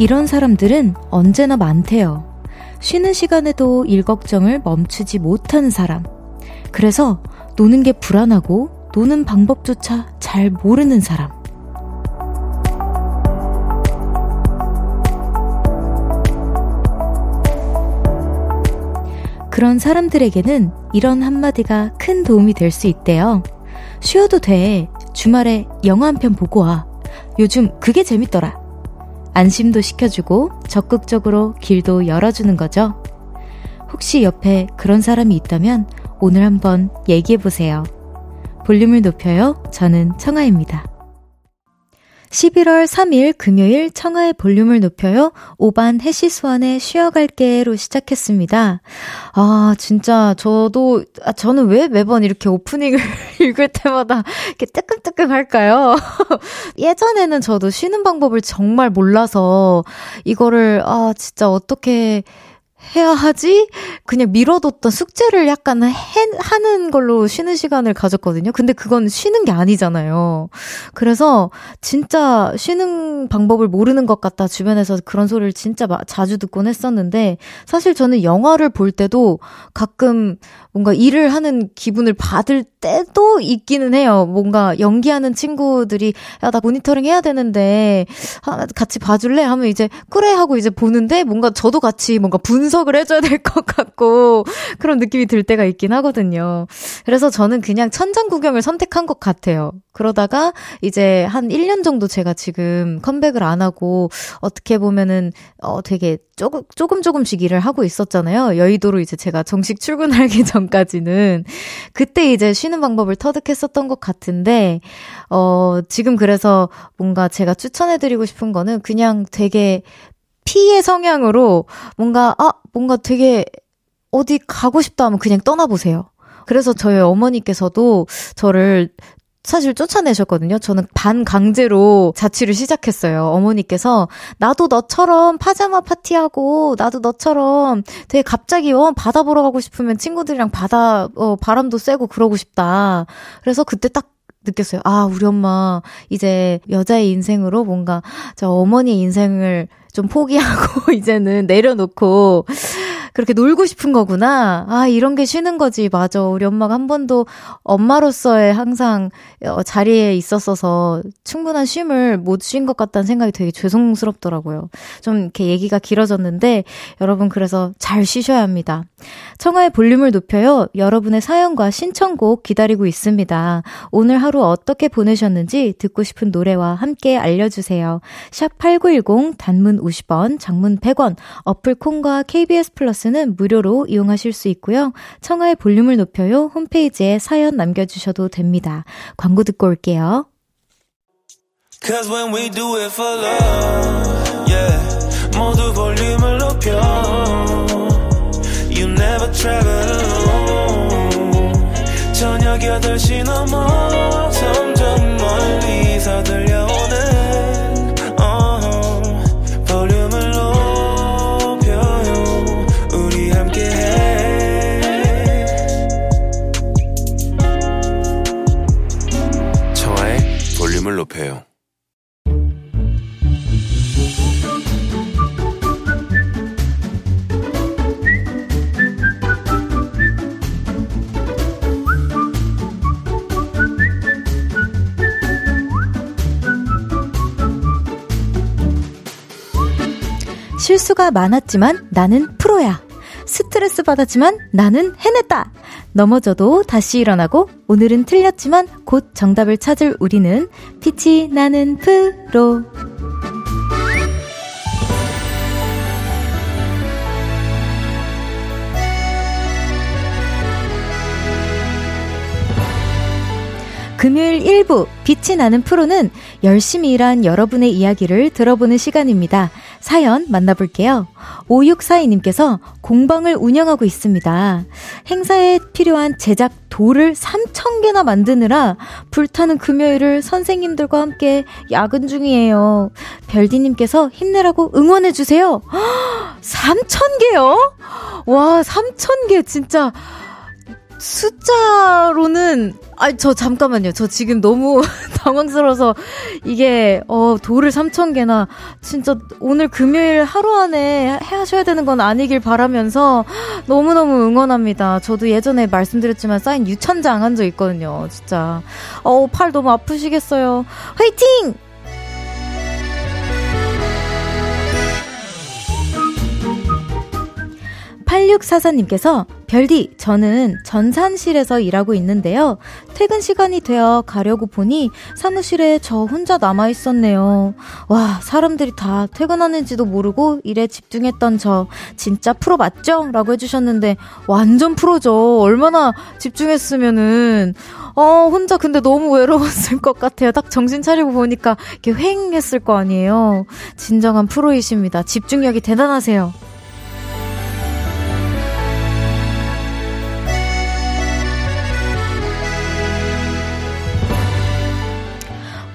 이런 사람들은 언제나 많대요. 쉬는 시간에도 일 걱정을 멈추지 못하는 사람. 그래서 노는 게 불안하고 노는 방법조차 잘 모르는 사람. 그런 사람들에게는 이런 한마디가 큰 도움이 될 수 있대요. 쉬어도 돼. 주말에 영화 한 편 보고 와. 요즘 그게 재밌더라. 안심도 시켜주고 적극적으로 길도 열어주는 거죠. 혹시 옆에 그런 사람이 있다면 오늘 한번 얘기해보세요. 볼륨을 높여요. 저는 청아입니다. 11월 3일 금요일 청하의 볼륨을 높여요. 5반 해시수완의 쉬어갈게로 시작했습니다. 아, 진짜 저도, 아, 저는 왜 매번 이렇게 오프닝을 읽을 때마다 이렇게 뜨끔뜨끔 할까요? 예전에는 저도 쉬는 방법을 정말 몰라서 이거를, 아, 진짜 어떻게 해야 하지? 그냥 미뤄뒀던 숙제를 약간 해, 하는 걸로 쉬는 시간을 가졌거든요. 근데 그건 쉬는 게 아니잖아요. 그래서 진짜 쉬는 방법을 모르는 것 같다. 주변에서 그런 소리를 진짜 자주 듣곤 했었는데 사실 저는 영화를 볼 때도 가끔 뭔가 일을 하는 기분을 받을 때도 있기는 해요. 뭔가 연기하는 친구들이 야, 나 모니터링 해야 되는데 같이 봐줄래? 하면 이제 그래 하고 이제 보는데 뭔가 저도 같이 뭔가 분석을 해줘야 될 것 같고 그런 느낌이 들 때가 있긴 하거든요. 그래서 저는 그냥 천장 구경을 선택한 것 같아요. 그러다가 이제 한 1년 정도 제가 지금 컴백을 안 하고 어떻게 보면은 어 되게 조금 조금 조금씩 일을 하고 있었잖아요. 여의도로 이제 제가 정식 출근하기 전까지는 그때 이제 쉬는 방법을 터득했었던 것 같은데 어 지금 그래서 뭔가 제가 추천해 드리고 싶은 거는 그냥 되게 피의 성향으로 뭔가 아 뭔가 되게 어디 가고 싶다 하면 그냥 떠나보세요. 그래서 저희 어머니께서도 저를 사실 쫓아내셨거든요. 저는 반강제로 자취를 시작했어요. 어머니께서 나도 너처럼 파자마 파티하고 나도 너처럼 되게 갑자기 어 바다 보러 가고 싶으면 친구들이랑 바다 어 바람도 쐬고 그러고 싶다. 그래서 그때 딱 느꼈어요. 아, 우리 엄마 이제 여자의 인생으로 뭔가 저 어머니의 인생을 좀 포기하고 이제는 내려놓고 그렇게 놀고 싶은 거구나. 아, 이런 게 쉬는 거지. 맞아. 우리 엄마가 한 번도 엄마로서의 항상 어, 자리에 있었어서 충분한 쉼을 못 쉰 것 같다는 생각이 되게 죄송스럽더라고요. 좀 이렇게 얘기가 길어졌는데 여러분 그래서 잘 쉬셔야 합니다. 청하의 볼륨을 높여요. 여러분의 사연과 신청곡 기다리고 있습니다. 오늘 하루 어떻게 보내셨는지 듣고 싶은 노래와 함께 알려주세요. 샵 8910 단문 50원, 장문 100원, 어플 콩과 KBS 플러스는 무료로 이용하실 수 있고요. 청하의 볼륨을 높여요. 홈페이지에 사연 남겨주셔도 됩니다. 광고 듣고 올게요. Cause when we do it for love, yeah. 모두 볼륨을 높여. You never travel alone. 저녁 8시 넘어 점점 멀리서 들려 높여요. 실수가 많았지만 나는 프로야. 스트레스 받았지만 나는 해냈다. 넘어져도 다시 일어나고 오늘은 틀렸지만 곧 정답을 찾을 우리는 피치 나는 프로. 금요일 1부 빛이 나는 프로는 열심히 일한 여러분의 이야기를 들어보는 시간입니다. 사연 만나볼게요. 5642님께서 공방을 운영하고 있습니다. 행사에 필요한 제작 돌을 3,000개나 만드느라 불타는 금요일을 선생님들과 함께 야근 중이에요. 별디님께서 힘내라고 응원해주세요. 3,000개요? 와, 3,000개 진짜. 숫자로는 아, 저 잠깐만요. 저 지금 너무 당황스러워서 이게 어 돌을 3천 개나 진짜 오늘 금요일 하루 안에 해 하셔야 되는 건 아니길 바라면서 너무너무 응원합니다. 저도 예전에 말씀드렸지만 사인 유천장 한 적 있거든요. 진짜. 어, 팔 너무 아프시겠어요. 화이팅! 8644님께서 별디, 저는 전산실에서 일하고 있는데요. 퇴근 시간이 되어 가려고 보니 사무실에 저 혼자 남아 있었네요. 와, 사람들이 다 퇴근하는지도 모르고 일에 집중했던 저 진짜 프로 맞죠? 라고 해주셨는데 완전 프로죠. 얼마나 집중했으면은 어, 혼자 근데 너무 외로웠을 것 같아요. 딱 정신 차리고 보니까 이렇게 휑했을 거 아니에요. 진정한 프로이십니다. 집중력이 대단하세요.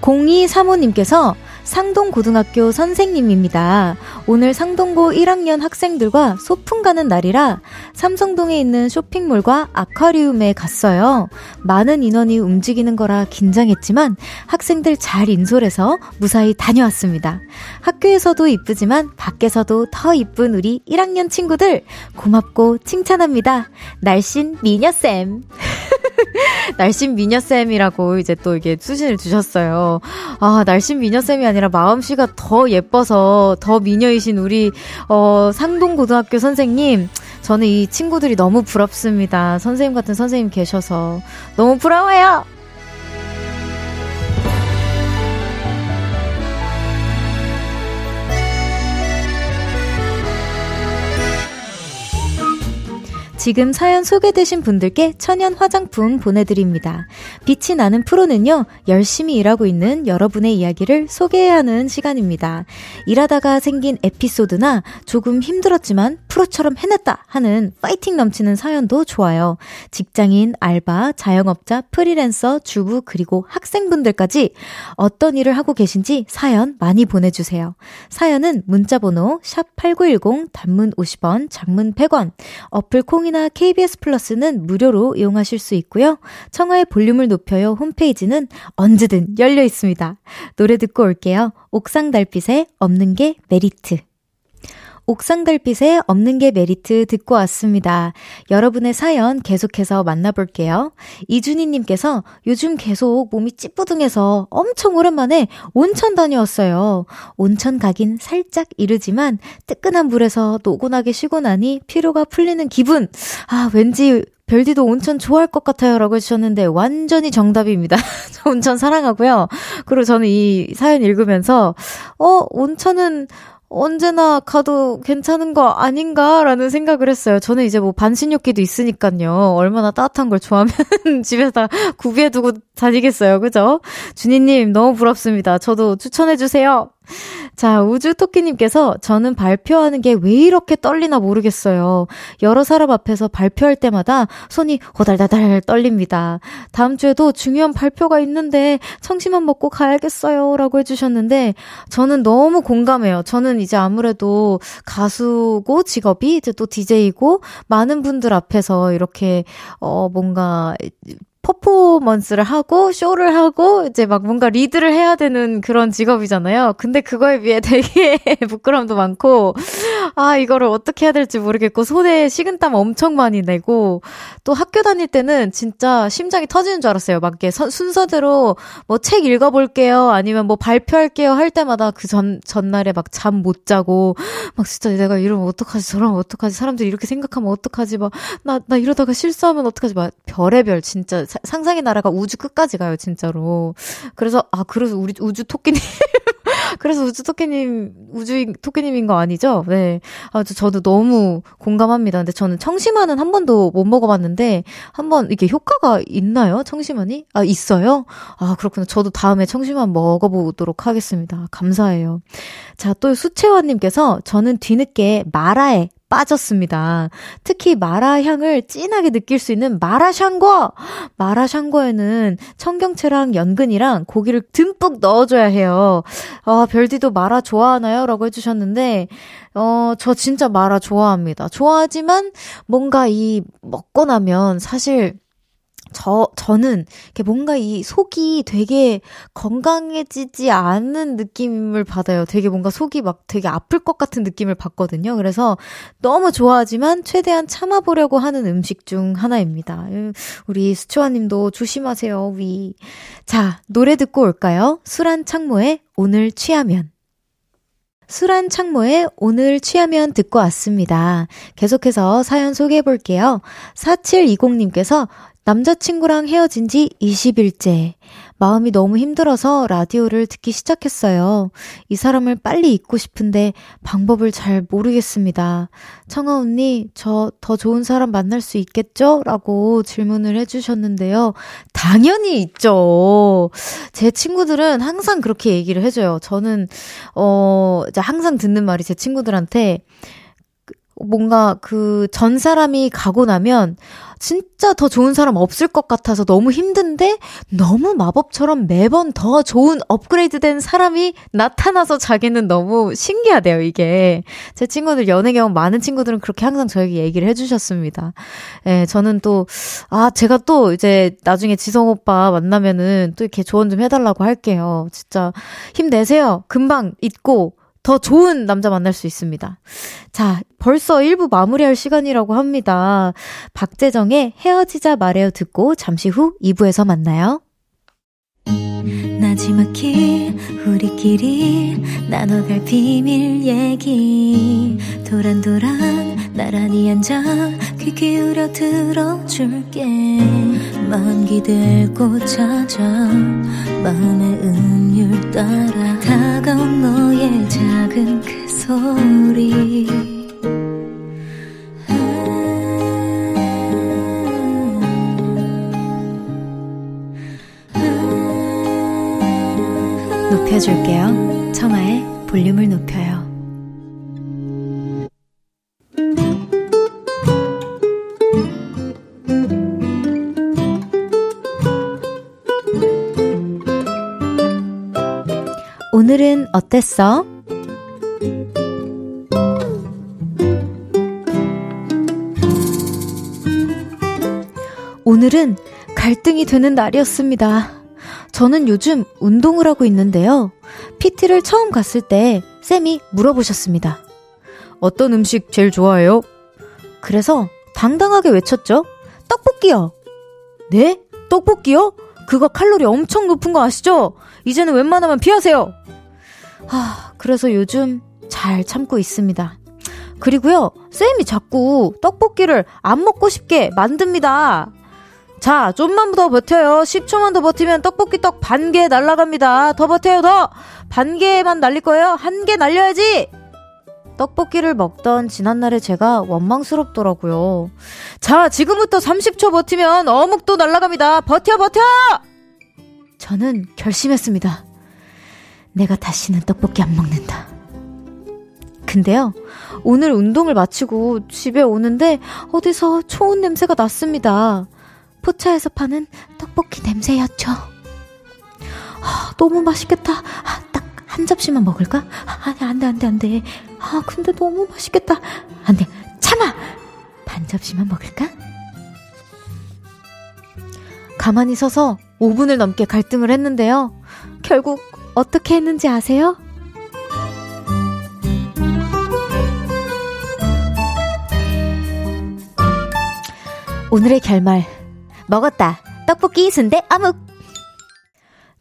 0235님께서 상동고등학교 선생님입니다. 오늘 상동고 1학년 학생들과 소풍 가는 날이라 삼성동에 있는 쇼핑몰과 아쿠아리움에 갔어요. 많은 인원이 움직이는 거라 긴장했지만 학생들 잘 인솔해서 무사히 다녀왔습니다. 학교에서도 이쁘지만 밖에서도 더 이쁜 우리 1학년 친구들 고맙고 칭찬합니다. 날씬 미녀쌤. 날씬 미녀쌤이라고 이제 또 이게 수신을 주셨어요. 아, 날씬 미녀쌤이 아니라 마음씨가 더 예뻐서 더 미녀이신 우리, 어, 상동고등학교 선생님. 저는 이 친구들이 너무 부럽습니다. 선생님 같은 선생님 계셔서. 너무 부러워요! 지금 사연 소개되신 분들께 천연 화장품 보내드립니다. 빛이 나는 프로는요, 열심히 일하고 있는 여러분의 이야기를 소개하는 시간입니다. 일하다가 생긴 에피소드나 조금 힘들었지만 프로처럼 해냈다 하는 파이팅 넘치는 사연도 좋아요. 직장인, 알바, 자영업자, 프리랜서, 주부, 그리고 학생분들까지 어떤 일을 하고 계신지 사연 많이 보내주세요. 사연은 문자번호 샵8910 단문 50원, 장문 100원, 어플 콩이나 콩이나 KBS 플러스는 무료로 이용하실 수 있고요. 청하의 볼륨을 높여요 홈페이지는 언제든 열려 있습니다. 노래 듣고 올게요. 옥상달빛의 없는 게 메리트. 옥상달빛의 없는 게 메리트 듣고 왔습니다. 여러분의 사연 계속해서 만나볼게요. 이준희님께서 요즘 계속 몸이 찌뿌둥해서 엄청 오랜만에 온천 다녀왔어요. 온천 가긴 살짝 이르지만 뜨끈한 물에서 노곤하게 쉬고 나니 피로가 풀리는 기분. 아, 왠지 별디도 온천 좋아할 것 같아요. 라고 해주셨는데, 완전히 정답입니다. 저 온천 사랑하고요. 그리고 저는 이 사연 읽으면서, 어, 온천은 언제나 가도 괜찮은 거 아닌가라는 생각을 했어요. 저는 이제 뭐 반신욕기도 있으니까요. 얼마나 따뜻한 걸 좋아하면 집에다 구비해두고 다니겠어요. 그죠? 준희님, 너무 부럽습니다. 저도 추천해주세요. 자, 우주토끼님께서 저는 발표하는 게 왜 이렇게 떨리나 모르겠어요. 여러 사람 앞에서 발표할 때마다 손이 호달다달 떨립니다. 다음 주에도 중요한 발표가 있는데 청심환 먹고 가야겠어요. 라고 해주셨는데 저는 너무 공감해요. 저는 이제 아무래도 가수고 직업이 이제 또 DJ고 많은 분들 앞에서 이렇게 어 뭔가 퍼포먼스를 하고 쇼를 하고 이제 막 뭔가 리드를 해야 되는 그런 직업이잖아요. 근데 그거에 비해 되게 부끄럼도 많고 아 이거를 어떻게 해야 될지 모르겠고 손에 식은땀 엄청 많이 내고 또 학교 다닐 때는 진짜 심장이 터지는 줄 알았어요. 막 이렇게 순서대로 뭐 책 읽어볼게요 아니면 뭐 발표할게요 할 때마다 그 전 전날에 막 잠 못 자고 막 진짜 내가 이러면 어떡하지 저러면 어떡하지 사람들이 이렇게 생각하면 어떡하지 막 나나 나 이러다가 실수하면 어떡하지 막 별의별 진짜 상상의 나라가 우주 끝까지 가요, 진짜로. 그래서, 아, 그래서 우리 우주 토끼님. 그래서 우주 토끼님, 우주 토끼님인 거 아니죠? 네. 아, 저도 너무 공감합니다. 근데 저는 청심환은 한 번도 못 먹어봤는데, 한 번 이게 효과가 있나요? 청심환이? 아, 있어요? 아, 그렇구나. 저도 다음에 청심환 먹어보도록 하겠습니다. 감사해요. 자, 또 수채화님께서 저는 뒤늦게 마라에 빠졌습니다. 특히 마라 향을 진하게 느낄 수 있는 마라샹궈! 마라샹궈에는 청경채랑 연근이랑 고기를 듬뿍 넣어줘야 해요. 아, 별디도 마라 좋아하나요? 라고 해주셨는데, 어, 저 진짜 마라 좋아합니다. 좋아하지만 뭔가 이 먹고 나면 사실 저, 저는 뭔가 이 속이 되게 건강해지지 않은 느낌을 받아요. 되게 뭔가 속이 막 되게 아플 것 같은 느낌을 받거든요. 그래서 너무 좋아하지만 최대한 참아보려고 하는 음식 중 하나입니다. 우리 수초아 님도 조심하세요, 위. 자, 노래 듣고 올까요? 술한 창모의 오늘 취하면. 술한 창모의 오늘 취하면 듣고 왔습니다. 계속해서 사연 소개해 볼게요. 4720님께서 남자친구랑 헤어진 지 20일째. 마음이 너무 힘들어서 라디오를 듣기 시작했어요. 이 사람을 빨리 잊고 싶은데 방법을 잘 모르겠습니다. 청아 언니, 저 더 좋은 사람 만날 수 있겠죠? 라고 질문을 해주셨는데요. 당연히 있죠. 제 친구들은 항상 그렇게 얘기를 해줘요. 저는, 어, 항상 듣는 말이 제 친구들한테 뭔가 그 전 사람이 가고 나면 진짜 더 좋은 사람 없을 것 같아서 너무 힘든데 너무 마법처럼 매번 더 좋은 업그레이드 된 사람이 나타나서 자기는 너무 신기하대요, 이게. 제 친구들 연애 경험 많은 친구들은 그렇게 항상 저에게 얘기를 해주셨습니다. 예, 저는 또, 아, 제가 또 이제 나중에 지성 오빠 만나면은 또 이렇게 조언 좀 해달라고 할게요. 진짜 힘내세요. 금방 잊고 더 좋은 남자 만날 수 있습니다. 자, 벌써 1부 마무리할 시간이라고 합니다. 박재정의 헤어지자 말해요 듣고 잠시 후 2부에서 만나요. 나지막히 우리끼리 나눠갈 비밀 얘기 도란도란 나란히 앉아 귀 기울여 들어줄게 마음 기대고 찾아 마음의 음율 따라 다가온 너의 작은 그 소리 높여줄게요. 청하의 볼륨을 높여요. 어땠어? 오늘은 갈등이 되는 날이었습니다. 저는 요즘 운동을 하고 있는데요. PT를 처음 갔을 때 쌤이 물어보셨습니다. 어떤 음식 제일 좋아해요? 그래서 당당하게 외쳤죠. 떡볶이요. 네? 떡볶이요? 그거 칼로리 엄청 높은 거 아시죠? 이제는 웬만하면 피하세요. 아, 그래서 요즘 잘 참고 있습니다. 그리고요, 쌤이 자꾸 떡볶이를 안 먹고 싶게 만듭니다. 자, 좀만 더 버텨요. 10초만 더 버티면 떡볶이 떡 반 개 날라갑니다. 더 버텨요, 더! 반 개만 날릴 거예요? 한 개 날려야지! 떡볶이를 먹던 지난날에 제가 원망스럽더라고요. 자, 지금부터 30초 버티면 어묵도 날라갑니다. 버텨, 버텨! 저는 결심했습니다. 내가 다시는 떡볶이 안 먹는다. 근데요, 오늘 운동을 마치고 집에 오는데 어디서 초운 냄새가 났습니다. 포차에서 파는 떡볶이 냄새였죠. 아, 너무 맛있겠다. 아, 딱 한 접시만 먹을까? 아, 아니, 안 돼, 안 돼, 안 돼. 아, 근데 너무 맛있겠다. 안 돼. 참아! 반 접시만 먹을까? 가만히 서서 5분을 넘게 갈등을 했는데요. 결국 어떻게 했는지 아세요? 오늘의 결말 먹었다. 떡볶이, 순대, 어묵.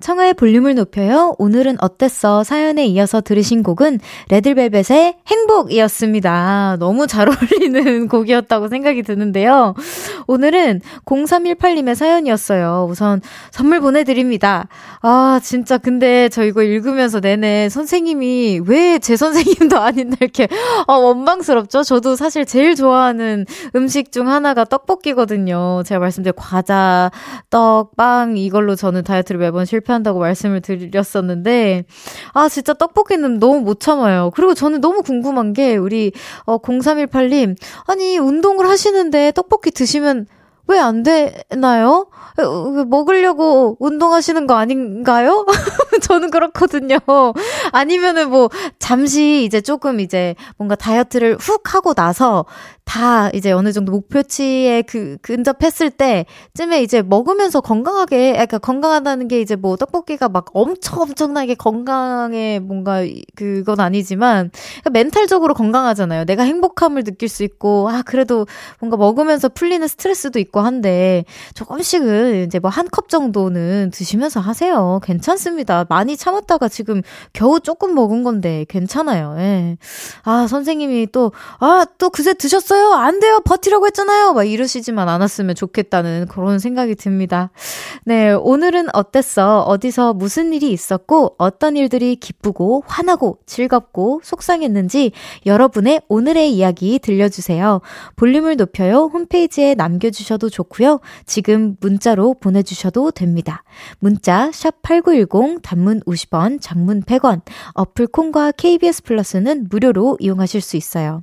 청하의 볼륨을 높여요. 오늘은 어땠어? 사연에 이어서 들으신 곡은 레드벨벳의 행복이었습니다. 너무 잘 어울리는 곡이었다고 생각이 드는데요. 오늘은 0318님의 사연이었어요. 우선 선물 보내드립니다. 아, 진짜 근데 저 이거 읽으면서 내내 선생님이 왜 제 선생님도 아닌데 이렇게 아, 원망스럽죠? 저도 사실 제일 좋아하는 음식 중 하나가 떡볶이거든요. 제가 말씀드린 과자, 떡, 빵 이걸로 저는 다이어트를 매번 실패 실패한다고 말씀을 드렸었는데, 아, 진짜 떡볶이는 너무 못 참아요. 그리고 저는 너무 궁금한 게, 우리, 어, 0318님, 아니, 운동을 하시는데 떡볶이 드시면 왜 안 되나요? 먹으려고 운동하시는 거 아닌가요? 저는 그렇거든요. 아니면은 뭐, 잠시 이제 조금 이제 뭔가 다이어트를 훅 하고 나서 다 이제 어느 정도 목표치에 그 근접했을 때쯤에 이제 먹으면서 건강하게, 그러니까 건강하다는 게 이제 뭐 떡볶이가 막 엄청 엄청나게 건강에 뭔가 그건 아니지만 그러니까 멘탈적으로 건강하잖아요. 내가 행복함을 느낄 수 있고, 아, 그래도 뭔가 먹으면서 풀리는 스트레스도 있고 한데 조금씩은 이제 뭐 한 컵 정도는 드시면서 하세요. 괜찮습니다. 많이 참았다가 지금 겨우 조금 먹은 건데 괜찮아요. 예. 아, 선생님이 또, 아, 또 그새 드셨어요? 없어요. 안 돼요. 버티라고 했잖아요. 막 이러시지만 않았으면 좋겠다는 그런 생각이 듭니다. 네, 오늘은 어땠어? 어디서 무슨 일이 있었고 어떤 일들이 기쁘고 화나고 즐겁고 속상했는지 여러분의 오늘의 이야기 들려주세요. 볼륨을 높여요. 홈페이지에 남겨주셔도 좋고요. 지금 문자로 보내주셔도 됩니다. 문자 샵8910 단문 50원, 장문 100원, 어플 콩과 KBS 플러스는 무료로 이용하실 수 있어요.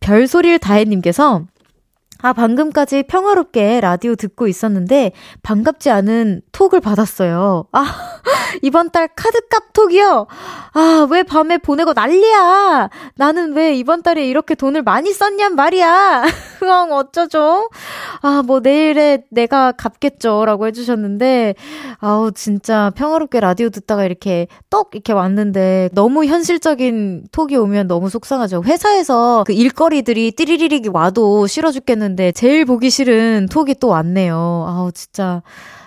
별소리를 다해님께서 아, 방금까지 평화롭게 라디오 듣고 있었는데 반갑지 않은 톡을 받았어요. 아, 이번 달 카드값 톡이요? 아, 왜 밤에 보내고 난리야? 나는 왜 이번 달에 이렇게 돈을 많이 썼냔 말이야? 흥, 어쩌죠? 아, 뭐 내일의 내가 갚겠죠. 라고 해주셨는데, 아우, 진짜 평화롭게 라디오 듣다가 이렇게 떡 이렇게 왔는데 너무 현실적인 톡이 오면 너무 속상하죠. 회사에서 그 일거리들이 띠리리릭 와도 싫어 죽겠는 했는데 제일 보기 싫은 톡이 또 왔네요. 아우 진짜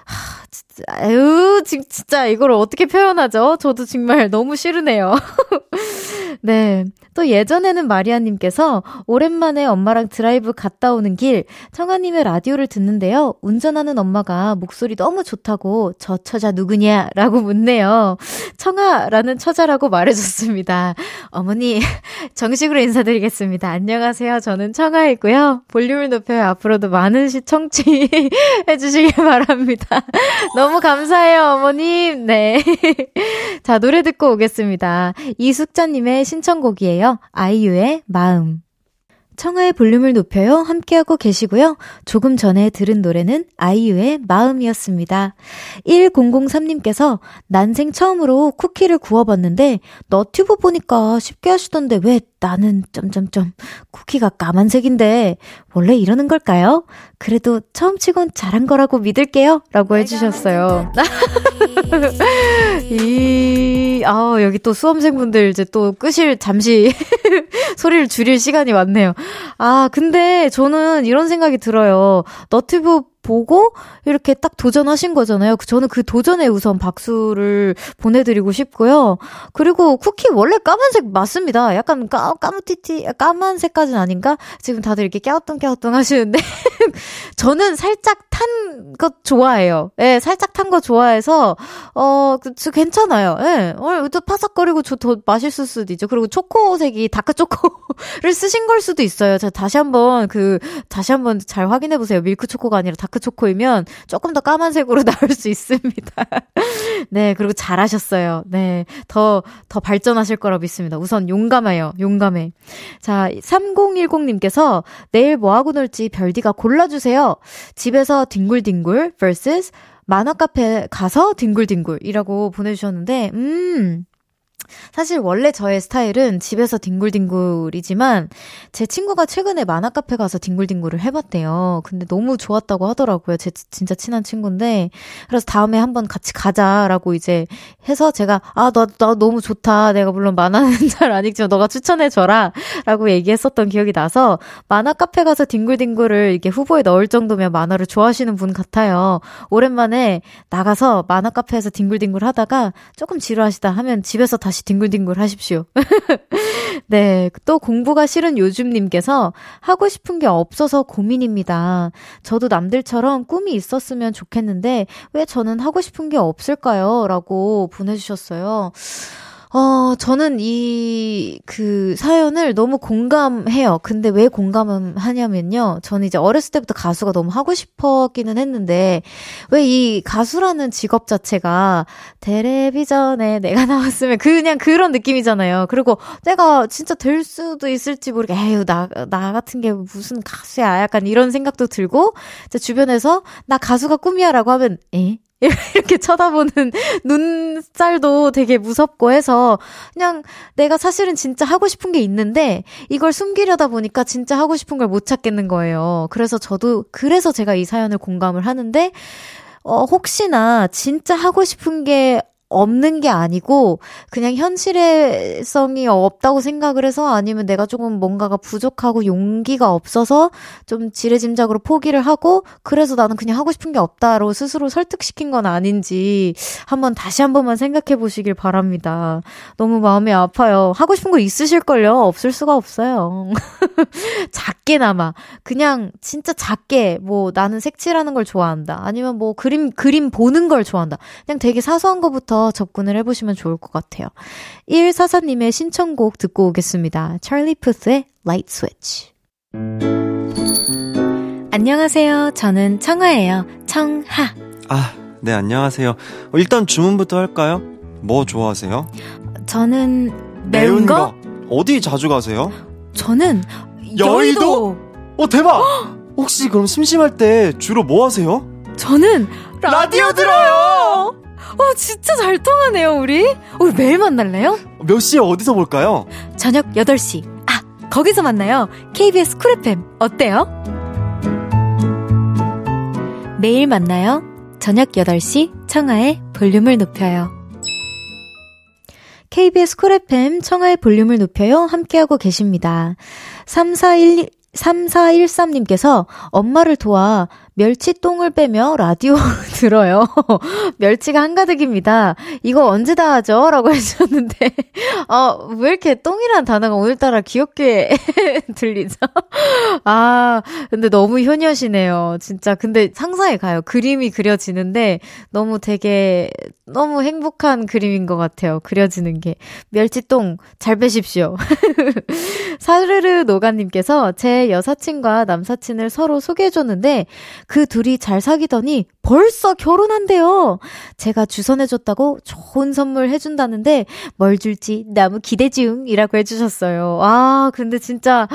하, 진짜 아유 진짜 이걸 어떻게 표현하죠? 저도 정말 너무 싫으네요. 네. 또 예전에는 마리아님께서 오랜만에 엄마랑 드라이브 갔다 오는 길 청아님의 라디오를 듣는데요. 운전하는 엄마가 목소리 너무 좋다고 저 처자 누구냐? 라고 묻네요. 청아라는 처자라고 말해줬습니다. 어머니, 정식으로 인사드리겠습니다. 안녕하세요. 저는 청아이고요. 볼륨을 높여요. 앞으로도 많은 시청취 해주시길 바랍니다. 너무 감사해요, 어머님. 네. 자, 노래 듣고 오겠습니다. 이숙자님의 신청곡이에요. 아이유의 마음. 청하의 볼륨을 높여요. 함께하고 계시고요. 조금 전에 들은 노래는 아이유의 마음이었습니다. 1003님께서 난생 처음으로 쿠키를 구워봤는데 너튜브 보니까 쉽게 하시던데 왜 나는 점점점 쿠키가 까만색인데 원래 이러는 걸까요? 그래도 처음 치곤 잘한 거라고 믿을게요. 라고 해주셨어요. 이, 아 여기 또 수험생분들 이제 또 끄실 잠시 소리를 줄일 시간이 왔네요. 아, 근데 저는 이런 생각이 들어요. 너튜브 보고 이렇게 딱 도전하신 거잖아요. 저는 그 도전에 우선 박수를 보내드리고 싶고요. 그리고 쿠키 원래 까만색 맞습니다. 약간 까, 까무티티, 까만색까지는 아닌가? 지금 다들 이렇게 깨우뚱깨우뚱 하시는데. 저는 살짝 탄거 좋아해요. 예, 네, 살짝 탄 거 좋아해서, 어, 그, 괜찮아요. 예, 네, 어, 또 파삭거리고 더 맛있을 수도 있죠. 그리고 초코색이 다크초코를 쓰신 걸 수도 있어요. 자, 다시 한번 그, 다시 한번 잘 확인해보세요. 밀크초코가 아니라 다크 다크 초코이면 조금 더 까만색으로 나올 수 있습니다. 네, 그리고 잘하셨어요. 네, 더, 더 발전하실 거라 믿습니다. 우선 용감해요. 용감해. 자, 3010님께서 내일 뭐하고 놀지 별디가 골라주세요. 집에서 뒹굴뒹굴 vs 만화 카페 가서 뒹굴뒹굴이라고 보내주셨는데, 음, 사실 원래 저의 스타일은 집에서 뒹굴뒹굴이지만 제 친구가 최근에 만화 카페 가서 뒹굴뒹굴을 해봤대요. 근데 너무 좋았다고 하더라고요. 제 진짜 친한 친구인데 그래서 다음에 한번 같이 가자라고 이제 해서 제가 아나나 나 너무 좋다. 내가 물론 만화는 잘 안 읽지만 너가 추천해줘라라고 얘기했었던 기억이 나서 만화 카페 가서 뒹굴뒹굴을 이렇게 후보에 넣을 정도면 만화를 좋아하시는 분 같아요. 오랜만에 나가서 만화 카페에서 뒹굴뒹굴 하다가 조금 지루하시다 하면 집에서 다시 다시 뒹굴뒹굴 하십시오. 네. 또 공부가 싫은 요즘님께서 하고 싶은 게 없어서 고민입니다. 저도 남들처럼 꿈이 있었으면 좋겠는데 왜 저는 하고 싶은 게 없을까요? 라고 보내주셨어요. 어, 저는 이, 그, 사연을 너무 공감해요. 근데 왜 공감하냐면요. 저는 이제 어렸을 때부터 가수가 너무 하고 싶었기는 했는데, 왜 이 가수라는 직업 자체가, 텔레비전에 내가 나왔으면 그냥 그런 느낌이잖아요. 그리고 내가 진짜 될 수도 있을지 모르게, 에휴, 나, 나 같은 게 무슨 가수야. 약간 이런 생각도 들고, 주변에서, 나 가수가 꿈이야 라고 하면, 에? 이렇게 쳐다보는 눈살도 되게 무섭고 해서 그냥 내가 사실은 진짜 하고 싶은 게 있는데 이걸 숨기려다 보니까 진짜 하고 싶은 걸 못 찾겠는 거예요. 그래서 저도 그래서 제가 이 사연을 공감을 하는데 어, 혹시나 진짜 하고 싶은 게 없는 게 아니고 그냥 현실성이 없다고 생각을 해서 아니면 내가 조금 뭔가가 부족하고 용기가 없어서 좀 지레짐작으로 포기를 하고 그래서 나는 그냥 하고 싶은 게 없다로 스스로 설득시킨 건 아닌지 한번 다시 한 번만 생각해 보시길 바랍니다. 너무 마음이 아파요. 하고 싶은 거 있으실걸요? 없을 수가 없어요. 작게나마 그냥 진짜 작게 뭐 나는 색칠하는 걸 좋아한다. 아니면 뭐 그림 그림 보는 걸 좋아한다. 그냥 되게 사소한 거부터 접근을 해보시면 좋을 것 같아요. 144님의 신청곡 듣고 오겠습니다. 찰리 푸스의 Light Switch. 안녕하세요. 저는 청하예요. 청하. 아, 네, 안녕하세요. 어, 일단 주문부터 할까요? 뭐 좋아하세요? 저는 매운, 매운 거? 거? 어디 자주 가세요? 저는 여의도. 여의도? 어, 대박! 혹시 그럼 심심할 때 주로 뭐 하세요? 저는 라디오, 라디오 들어요! 어, 진짜 잘 통하네요, 우리. 우리 매일 만날래요? 몇 시에 어디서 볼까요? 저녁 8시. 아, 거기서 만나요. KBS 쿨 FM. 어때요? 매일 만나요. 저녁 8시 청하의 볼륨을 높여요. KBS 쿨 FM 청하의 볼륨을 높여요. 함께하고 계십니다. 3411 3413님께서 엄마를 도와 멸치 똥을 빼며 라디오 들어요. 멸치가 한가득입니다. 이거 언제 다 하죠? 라고 해주셨는데, 어, 왜 이렇게 똥이란 단어가 오늘따라 귀엽게 들리죠? 아, 근데 너무 효녀시네요. 진짜. 근데 상상해 가요. 그림이 그려지는데 너무 되게, 너무 행복한 그림인 것 같아요. 그려지는 게. 멸치 똥 잘 빼십시오. 사르르 노가님께서 제 여사친과 남사친을 서로 소개해줬는데, 그 둘이 잘 사귀더니 벌써 결혼한대요. 제가 주선해줬다고 좋은 선물 해준다는데 뭘 줄지 너무 기대 중이라고 해주셨어요. 아, 근데 진짜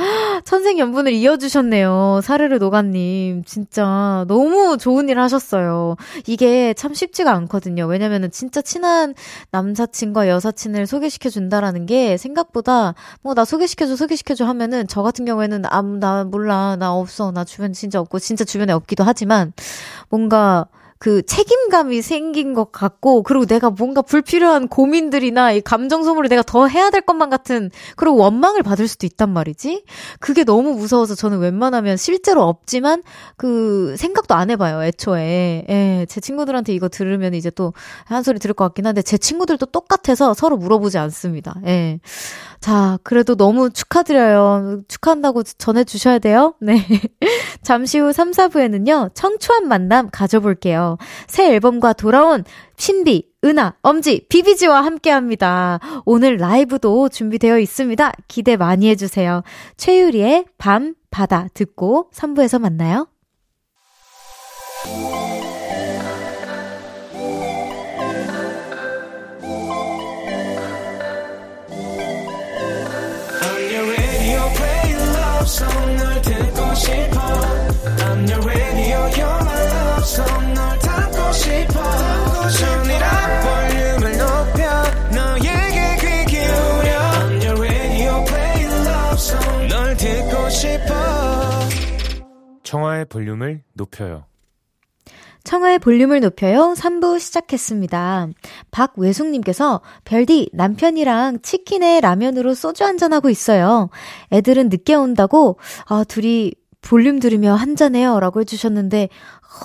천생연분을 이어주셨네요. 사르르 노가님. 진짜 너무 좋은 일 하셨어요. 이게 참 쉽지가 않거든요. 왜냐면은 진짜 친한 남사친과 여사친을 소개시켜준다라는 게 생각보다 뭐 나 소개시켜줘, 소개시켜줘 하면은 저 같은 경우에는 아, 나 몰라. 나 없어. 나 주변 진짜 없고 진짜 주변에 없기도 하지만 뭔가 그 책임감이 생긴 것 같고, 그리고 내가 뭔가 불필요한 고민들이나 이 감정 소모를 내가 더 해야 될 것만 같은, 그리고 원망을 받을 수도 있단 말이지? 그게 너무 무서워서 저는 웬만하면 실제로 없지만, 그, 생각도 안 해봐요, 애초에. 예, 제 친구들한테 이거 들으면 이제 또 한 소리 들을 것 같긴 한데, 제 친구들도 똑같아서 서로 물어보지 않습니다. 예. 자, 그래도 너무 축하드려요. 축하한다고 전해주셔야 돼요. 네. 잠시 후 3, 4부에는요, 청초한 만남 가져볼게요. 새 앨범과 돌아온 신비, 은하, 엄지, 비비지와 함께 합니다. 오늘 라이브도 준비되어 있습니다. 기대 많이 해주세요. 최유리의 밤, 바다 듣고 3부에서 만나요. 청하의 볼륨을 높여요 청하의 볼륨을 높여요. 3부 시작했습니다. 박외숙님께서 별디 남편이랑 치킨에 라면으로 소주 한잔하고 있어요. 애들은 늦게 온다고 아, 둘이 볼륨 들으며 한잔해요. 라고 해주셨는데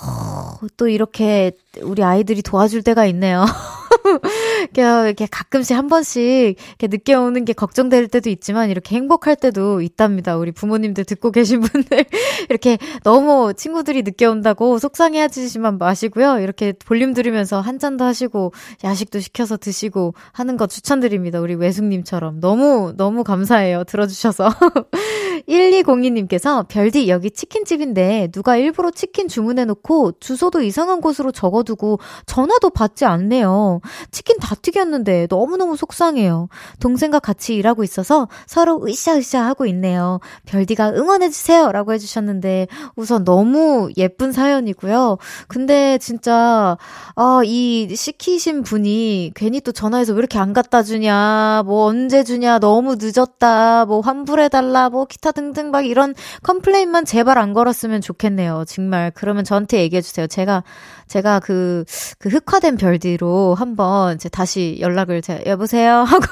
어, 또 이렇게 우리 아이들이 도와줄 때가 있네요. 이렇게 가끔씩 한 번씩 이렇게 늦게 오는 게 걱정될 때도 있지만 이렇게 행복할 때도 있답니다. 우리 부모님들 듣고 계신 분들 이렇게 너무 친구들이 늦게 온다고 속상해하시지만 마시고요. 이렇게 볼륨 들으면서 한 잔도 하시고 야식도 시켜서 드시고 하는 거 추천드립니다. 우리 외숙님처럼 너무 너무 감사해요. 들어주셔서 1202님께서 별디 여기 치킨집인데 누가 일부러 치킨 주문해놓고 주소도 이상한 곳으로 적어두고 전화도 받지 않네요. 치킨 다 튀겼는데 너무너무 속상해요. 동생과 같이 일하고 있어서 서로 으쌰으쌰 하고 있네요. 별디가 응원해주세요. 라고 해주셨는데 우선 너무 예쁜 사연이고요. 근데 진짜, 아, 이 시키신 분이 괜히 또 전화해서 왜 이렇게 안 갖다 주냐, 뭐 언제 주냐, 너무 늦었다, 뭐 환불해달라, 뭐 기타 등등 막 이런 컴플레인만 제발 안 걸었으면 좋겠네요. 정말. 그러면 저한테 얘기해주세요. 제가 제가 그, 그 흑화된 별디로 한번 이제 다시 연락을 제가, 여보세요? 하고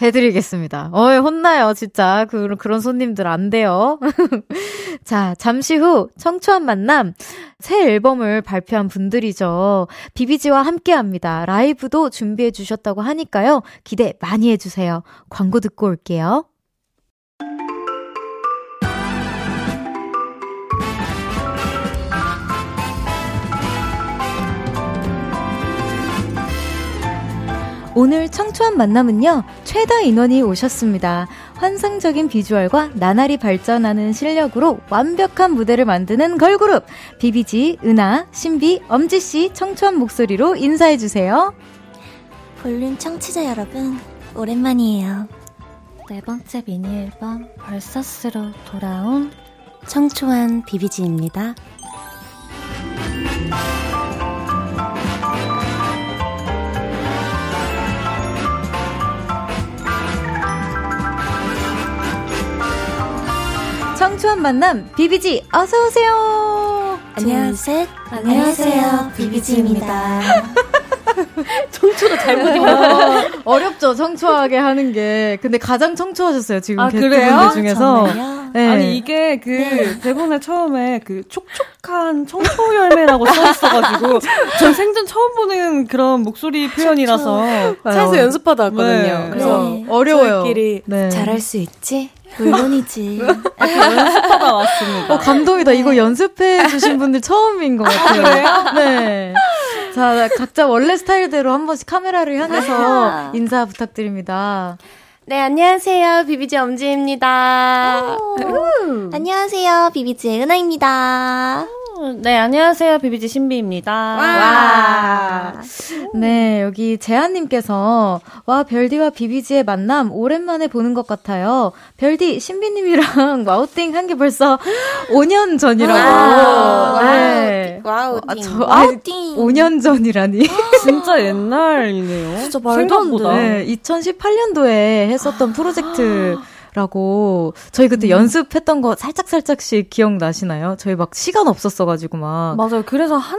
해드리겠습니다. 어이, 혼나요, 진짜. 그, 그런 손님들 안 돼요. 자, 잠시 후 청초한 만남 새 앨범을 발표한 분들이죠. 비비지와 함께 합니다. 라이브도 준비해 주셨다고 하니까요. 기대 많이 해주세요. 광고 듣고 올게요. 오늘 청초한 만남은요, 최다 인원이 오셨습니다. 환상적인 비주얼과 나날이 발전하는 실력으로 완벽한 무대를 만드는 걸그룹. 비비지, 은하, 신비, 엄지씨 청초한 목소리로 인사해주세요. 볼륨 청취자 여러분, 오랜만이에요. 네 번째 미니 앨범 벌써스로 돌아온 청초한 비비지입니다. 청초한 만남 비비지 어서 오세요. 안녕하세요. 안녕하세요. 비비지입니다. 청초가 잘못 입었어. 어렵죠, 청초하게 하는 게. 근데 가장 청초하셨어요, 지금 아, 게스트분들 중에서. 네. 아니, 이게 그 네. 대본에 처음에 그 촉촉한 청초 열매라고 써있어가지고, 전 생전 처음 보는 그런 목소리 표현이라서. 차에서 연습하다 왔거든요. 네. 그래서 네. 어려워요. 저희끼리 네. 잘할 수 있지? 물론이지. 연습하다 왔습니다. 어, 감동이다. 이거 연습해 주신 분들 처음인 것 같아요. 아, 네. 자, 각자 원래 스타일대로 한 번씩 카메라를 향해서 아. 인사 부탁드립니다. 네, 안녕하세요. 비비지 엄지입니다. 안녕하세요. 비비지의 은하입니다. 네, 안녕하세요. 비비지 신비입니다. 와. 네, 여기 재한님께서, 와, 별디와 비비지의 만남 오랜만에 보는 것 같아요. 별디, 신비님이랑 와우띵 한 게 벌써 5년 전이라고. 와, 네. 와우띵. 아, 저, 와우띵. 5년 전이라니. 진짜 옛날이네요. 진짜 말도 안 돼. 네, 2018년도에 했었던 프로젝트. 라고 저희 그때 음. 연습했던 거 살짝 살짝씩 기억나시나요? 저희 막 시간 없었어가지고 막 맞아요. 그래서 한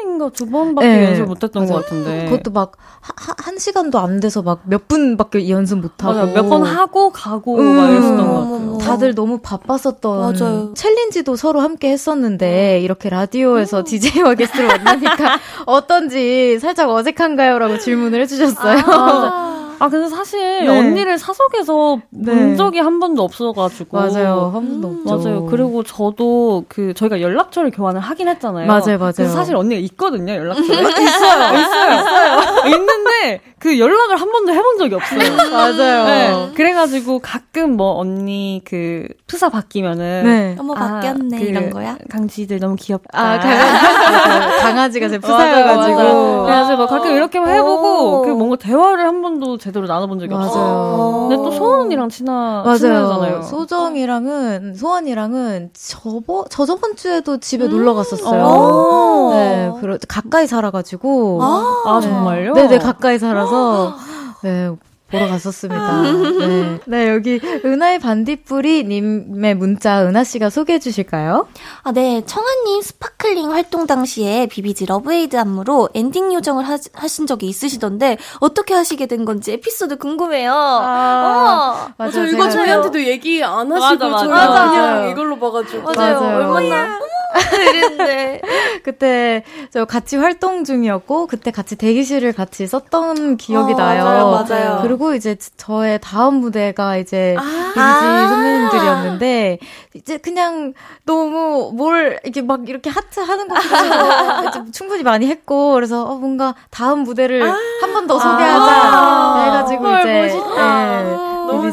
번인가 두 번밖에 네. 연습 못했던 것 같은데 그것도 막 한 시간도 안 돼서 막 몇 분밖에 연습 못하고 몇 번 하고 가고 음. 막 이랬었던 것 같아요. 다들 너무 바빴었던 맞아요. 챌린지도 서로 함께 했었는데 이렇게 라디오에서 음. DJ와 게스트를 만나니까 어떤지 살짝 어색한가요?라고 질문을 해주셨어요. 아, 아, 근데 사실 네. 언니를 사석에서 네. 본 적이 한 번도 없어가지고. 맞아요. 한 번도 음, 없죠. 맞아요. 그리고 저도 그 저희가 연락처를 교환을 하긴 했잖아요. 맞아요, 맞아요. 그래서 사실 언니가 있거든요, 연락처. 있어요. 있어요. 있어요. 있는데 그 연락을 한 번도 해본 적이 없어요. 맞아요. 네. 그래가지고 가끔 뭐 언니 그 프사 바뀌면은. 네. 어머, 바뀌었네. 아, 그 이런 거야? 강지들 너무 귀엽다. 아, 강아지. 강아지가 제 프사여가지고. 그래가지고 뭐 가끔 이렇게 해보고 그 뭔가 대화를 한 번도 제대로 나눠본 적이 맞아요. 없어요. 근데 또 소원 언니랑 친하, 맞아요. 친하잖아요. 소정이랑은, 소원이랑은 저번, 저 저번 주에도 집에 음~ 놀러 갔었어요. 네, 그러, 가까이 살아가지고. 아, 아 정말요? 네네, 가까이 살아서. 네, 보러 갔었습니다. 네. 네, 여기 은하의 반딧불이 님의 문자 은하 씨가 소개해 주실까요? 아, 네. 청하님 스파클링 활동 당시에 비비지 러브에이드 안무로 엔딩 요정을 하, 신 적이 있으시던데 어떻게 하시게 된 건지 에피소드 궁금해요. 아, 어. 맞아. 이거 저희한테도 얘기 안 하시고 맞아, 맞아. 저희가 그냥 이걸로 봐가지고 맞아요. 맞아요. 얼마나 이랬는데 그때 저 같이 활동 중이었고 그때 같이 대기실을 같이 썼던 기억이 어, 나요. 맞아요, 맞아요. 그리고 이제 저의 다음 무대가 이제 아~ 아~ 선배님들이었는데 이제 그냥 너무 뭘 이렇게 막 이렇게 하트 하는 것도 충분히 많이 했고 그래서 어, 뭔가 다음 무대를 아~ 한번 더 소개하자 아~ 해가지고 이제. 네.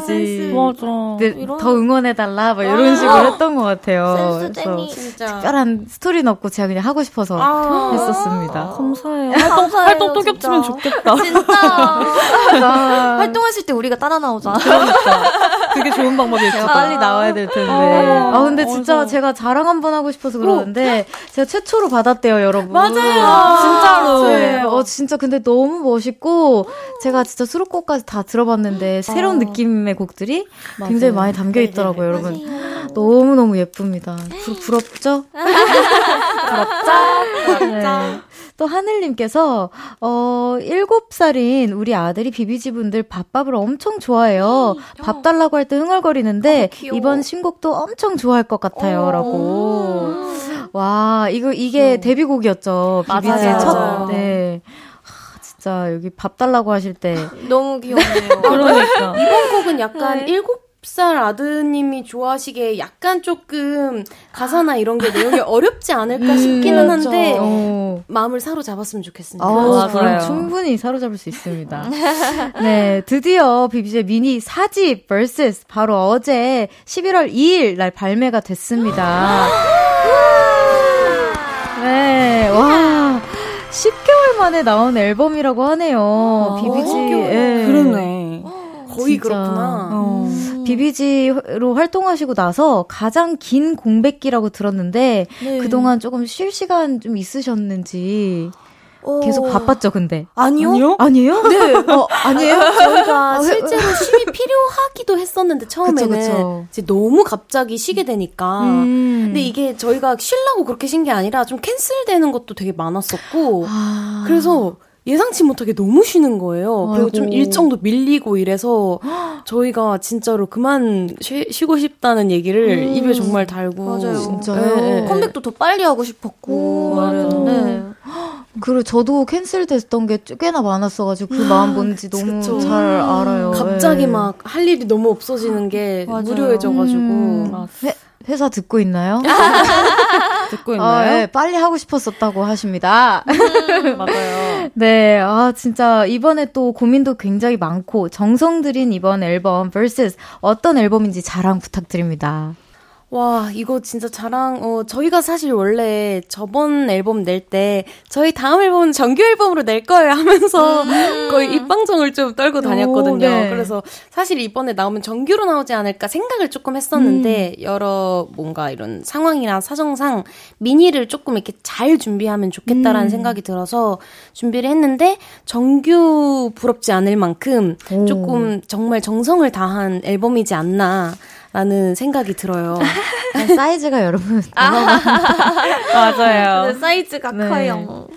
비비지 맞아. 네, 더 응원해달라 막 이런 식으로 했던 것 같아요. 그래서 진짜. 특별한 스토리는 없고 제가 그냥 하고 싶어서 아~ 했었습니다. 감사해요. 활동, 활동 또 겹치면 좋겠다. 진짜. 활동하실 때 우리가 따라 나오자. 그러니까. 그게 좋은 방법이었죠. 빨리 나와야 될 텐데. 아, 아 근데 진짜 어서. 제가 자랑 한번 하고 싶어서 그러는데 어. 제가 최초로 받았대요, 여러분. 맞아요. 진짜로. 네. 어 진짜 근데 너무 멋있고 제가 진짜 수록곡까지 다 들어봤는데 새로운 느낌 느낌의 곡들이 맞아요. 굉장히 많이 담겨 네, 있더라고요, 네, 여러분. 너무 너무 예쁩니다. 부, 부럽죠? 부럽죠? 네. 또 하늘님께서 어 7살인 우리 아들이 비비지 분들 밥밥을 엄청 좋아해요. 밥 달라고 할 때 흥얼거리는데 어, 이번 신곡도 엄청 좋아할 것 같아요라고. 와, 이거 이게 데뷔곡이었죠. 비비지의 첫 네. 진짜 여기 밥 달라고 하실 때 너무 귀엽네요. 그러니까 이번 곡은 약간 네. 7살 아드님이 좋아하시기에 약간 조금 가사나 이런 게 내용이 어렵지 않을까 음, 싶기는 그렇죠. 한데 어. 마음을 사로잡았으면 좋겠습니다. 어, 그럼 충분히 사로잡을 수 있습니다. 네, 드디어 비비제 미니 4집 vs 바로 어제 11월 2일 날 발매가 됐습니다. 네, 와. 10개월 만에 나온 앨범이라고 하네요. 아, 비비지. 예. 그러네. 거의 진짜. 그렇구나. 어. 음. 비비지로 활동하시고 나서 가장 긴 공백기라고 들었는데 네. 그동안 조금 쉴 시간 좀 있으셨는지. 어... 계속 바빴죠, 근데. 아니요? 아니요? 아니에요? 네. 어, 아니에요? 저희가 아, 실제로 쉼이 필요하기도 했었는데, 처음에는. 그쵸, 그쵸. 이제 너무 갑자기 쉬게 되니까. 음. 근데 이게 저희가 쉬려고 그렇게 쉰 게 아니라 좀 캔슬되는 것도 되게 많았었고. 아. 그래서 예상치 못하게 너무 쉬는 거예요. 그리고 아이고. 좀 일정도 밀리고 이래서 저희가 진짜로 그만 쉬, 고 싶다는 얘기를 음. 입에 정말 달고 맞아요. 진짜요. 네. 컴백도 더 빨리 하고 싶었고 말했는데 그리고 저도 캔슬됐던 게 꽤나 많았어가지고 그 마음 뭔지 너무 그쵸. 잘 알아요. 갑자기 네. 막할 일이 너무 없어지는 게 맞아요. 무료해져가지고 음. 회, 회사 듣고 있나요? 듣고 있나요? 아, 네, 빨리 하고 싶었었다고 하십니다. 음, 맞아요. 네, 아 진짜 이번에 또 고민도 굉장히 많고 정성 들인 이번 앨범 vs 어떤 앨범인지 자랑 부탁드립니다. 와, 이거 진짜 자랑, 어, 저희가 사실 원래 저번 앨범 낼 때, 저희 다음 앨범은 정규 앨범으로 낼 거예요 하면서 음. 거의 입방정을 좀 떨고 다녔거든요. 오, 네. 그래서 사실 이번에 나오면 정규로 나오지 않을까 생각을 조금 했었는데, 음. 여러 뭔가 이런 상황이나 사정상 미니를 조금 이렇게 잘 준비하면 좋겠다라는 음. 생각이 들어서 준비를 했는데, 정규 부럽지 않을 만큼 오. 조금 정말 정성을 다한 앨범이지 않나. 라는 생각이 들어요. 사이즈가 여러분. 아, 맞아요. 사이즈가 네. 커요.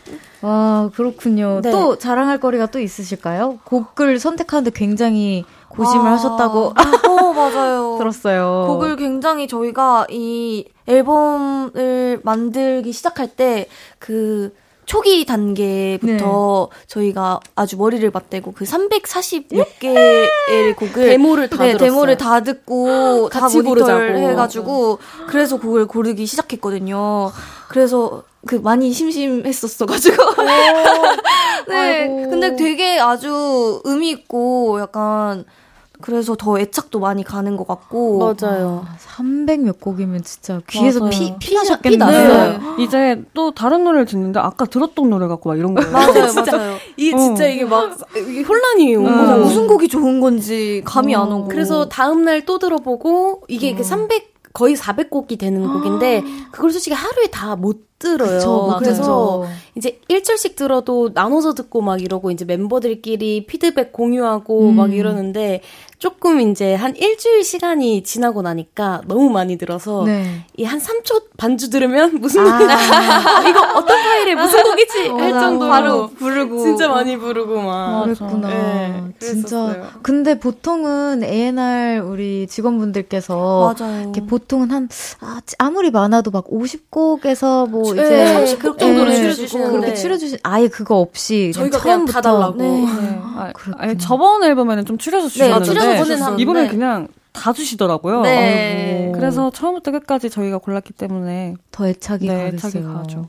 와, 그렇군요. 네. 또 자랑할 거리가 또 있으실까요? 곡을 선택하는데 굉장히 고심을 아, 하셨다고. 어, 맞아요. 들었어요. 곡을 굉장히 저희가 이 앨범을 만들기 시작할 때 그 초기 단계부터 네. 저희가 아주 머리를 맞대고 그 340몇 개의 곡을 데모를 다 네, 들었어요. 데모를 다 듣고 다 모니터를 해가지고 그래서 곡을 고르기 시작했거든요. 그래서 그 많이 심심했었어가지고. 네. 아이고. 근데 되게 아주 의미 있고 약간 그래서 더 애착도 많이 가는 것 같고. 맞아요. 아, 300몇 곡이면 진짜 귀에서 맞아요. 피, 피 나셨겠나요? 네. 이제 또 다른 노래를 듣는데 아까 들었던 노래 같고 막 이런 거예요. 맞아요, 진짜, 맞아요. 이게 진짜 어. 이게 막 이게 혼란이 온 음. 무슨 곡이 좋은 건지 감이 음. 안 오고. 그래서 다음날 또 들어보고 이게 음. 300 거의 400곡이 되는 곡인데 그걸 솔직히 하루에 다 못 들어요. 그쵸, 그래서 이제 1절씩 들어도 나눠서 듣고 막 이러고 이제 멤버들끼리 피드백 공유하고 음. 막 이러는데 조금 이제 한 일주일 시간이 지나고 나니까 너무 많이 들어서 네. 이한 3초 반주 들으면 무슨 아. 이거 어떤 파일에 무슨 곡이지 어, 할 정도로 바로 부르고 진짜 많이 부르고 막 그랬구나. 네, 진짜 근데 보통은 A&R 우리 직원분들께서 맞아요. 이렇게 보통은 한 아, 아무리 많아도 막 50곡에서 뭐 네, 이제 30곡 정도로 네, 줄여주시는 그렇게 추려주신 아예 그거 없이 저희가 처음부터 다 달라고. 네. 네. 아, 아니, 저번 앨범에는 좀 추려서 주셨는데 네, 이번에 그냥 다 주시더라고요. 네. 그래서 처음부터 끝까지 저희가 골랐기 때문에 더 애착이 네. 애착이 가죠.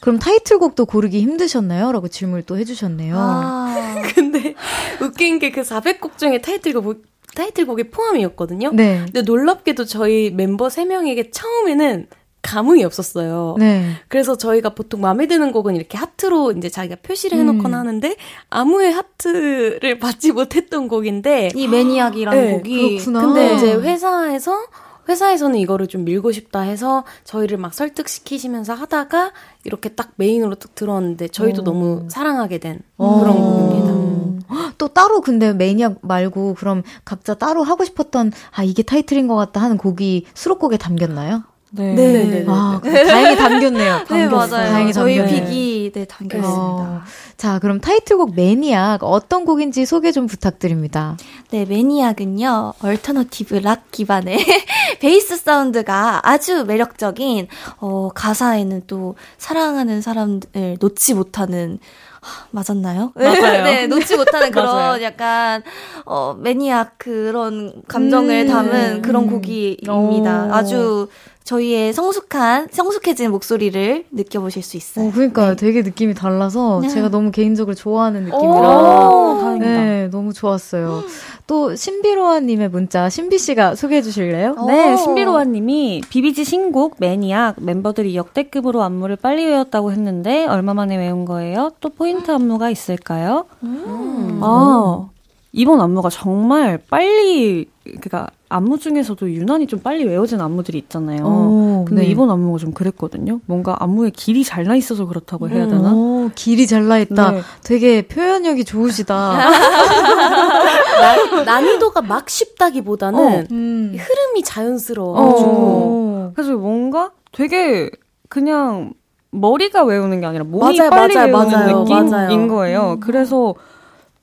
그럼 타이틀곡도 고르기 힘드셨나요? 라고 질문을 또 해주셨네요. 아, 근데 웃긴 게 그 400곡 중에 타이틀곡 타이틀곡이 포함이었거든요. 네. 근데 놀랍게도 저희 멤버 3명에게 처음에는 감흥이 없었어요. 네. 그래서 저희가 보통 마음에 드는 곡은 이렇게 하트로 이제 자기가 표시를 해놓거나 음. 하는데 아무의 하트를 받지 못했던 곡인데 이 매니악이라는 네, 곡이 그렇구나. 근데 이제 회사에서 회사에서는 이거를 좀 밀고 싶다 해서 저희를 막 설득시키시면서 하다가 이렇게 딱 메인으로 딱 들어왔는데 저희도 오. 너무 사랑하게 된 오. 그런 곡입니다. 또 따로 근데 Maniac 말고 그럼 각자 따로 하고 싶었던 아 이게 타이틀인 것 같다 하는 곡이 수록곡에 담겼나요? 네. 네. 네. 네. 아, 다행히 담겼네요. 네, 맞아요. 다행히 저희 담겼... pick이 네, 담겼습니다. 어. 자, 그럼 타이틀곡 Maniac 어떤 곡인지 소개 좀 부탁드립니다. 네, Maniac은요. alternative rock 기반의 베이스 사운드가 아주 매력적인 어, 가사에는 또 사랑하는 사람을 놓지 못하는 맞았나요? 맞아요. 네, 놓지 못하는 그런 약간 어 매니악 그런 감정을 음, 담은 그런 곡이입니다. 오. 아주 저희의 성숙한, 성숙해진 목소리를 느껴보실 수 있어요. 어, 그러니까 네. 되게 느낌이 달라서 네. 제가 너무 개인적으로 좋아하는 느낌이라. 네, 너무 좋았어요. 또 신비로아님의 문자 신비 씨가 소개해 주실래요? 네, 신비로아님이 비비지 신곡 매니악 멤버들이 역대급으로 안무를 빨리 외웠다고 했는데 얼마 만에 외운 거예요? 또 포인트 안무가 있을까요? 음. 아 이번 안무가 정말 빨리 그니까 안무 중에서도 유난히 좀 빨리 외워진 안무들이 있잖아요. 오, 근데 네. 이번 안무가 좀 그랬거든요. 뭔가 안무에 길이 잘 나 있어서 그렇다고 해야 되나? 오, 길이 잘 나 있다. 네. 되게 표현력이 좋으시다. 나, 난이도가 막 쉽다기보다는 어, 음. 흐름이 자연스러워가지고. 어, 그래서 뭔가 되게 그냥 머리가 외우는 게 아니라 몸이 맞아요, 빨리 맞아요, 외우는 맞아요, 느낌인 맞아요. 거예요. 음. 그래서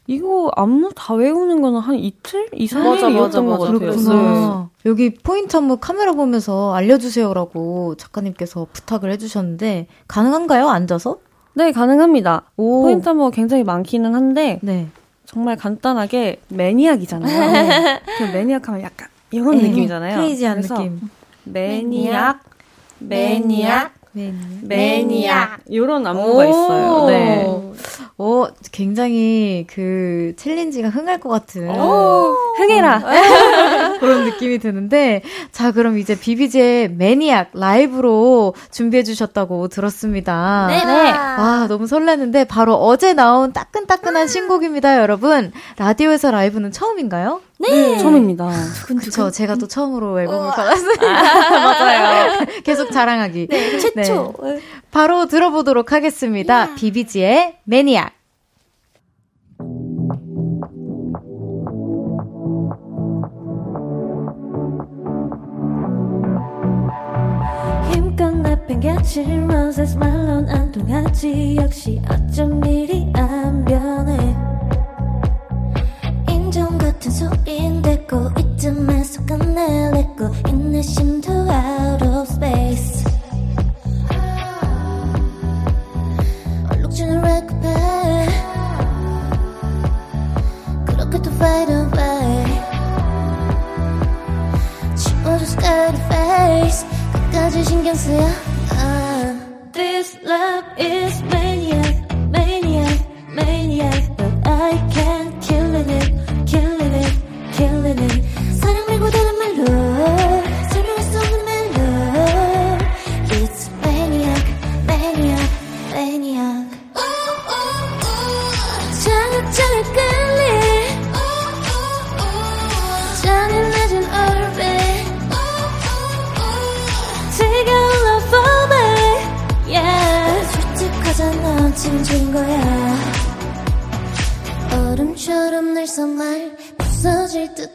이거 안무 다 외우는 거는 한 이틀? 2, 3일이었던 것 같아요. 그렇구나. 네. 여기 포인트 안무 카메라 보면서 알려주세요라고 작가님께서 부탁을 해주셨는데 가능한가요? 앉아서? 네, 가능합니다. 오. 포인트 안무가 굉장히 많기는 한데 네. 정말 간단하게 매니악이잖아요. 네. 그 매니악 하면 약간 이런 네. 느낌이잖아요. 크레이지한 느낌. 매니악, 매니악, 매니악. 매니악. 이런 안무가 있어요. 네. 오, 굉장히 그 챌린지가 흥할 것 같은. 오, 흥해라. 음. 그런 느낌이 드는데. 자, 그럼 이제 비비제 매니악 라이브로 준비해 주셨다고 들었습니다. 네. 네. 아, 너무 설레는데 바로 어제 나온 따끈따끈한 신곡입니다, 여러분. 라디오에서 라이브는 처음인가요? 네. 처음입니다. 그쵸. 제가 또 처음으로 앨범을 받았어요. 아, 맞아요. 계속 자랑하기. 네, 최초. 네. 바로 들어보도록 하겠습니다. Yeah. 비비지의 매니악. 힘껏 런세스 말론 안 통하지 역시 어쩜 일이 안 변해 소리인데 꼭 이쯤에서 끝내려고 인내심도 out of space 얼룩지는 레코페 그렇게 또 fade away 지워져 sky face 끝까지 신경 쓰여 This love is maniac,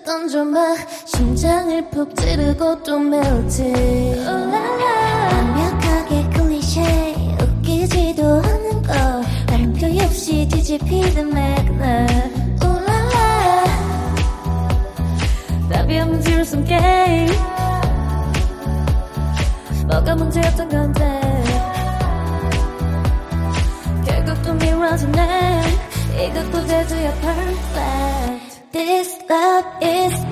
던져봐 심장을 푹 찌르고 또 멜트 완벽하게 클리셰. 웃기지도 않은 거. 다른 표 없이 뒤집히는 맥락 울랄라 답이 없는 지울숨 게임 뭐가 문제였던 건데. 결국 또 미워지네. 이것도 제주야 perfect This love is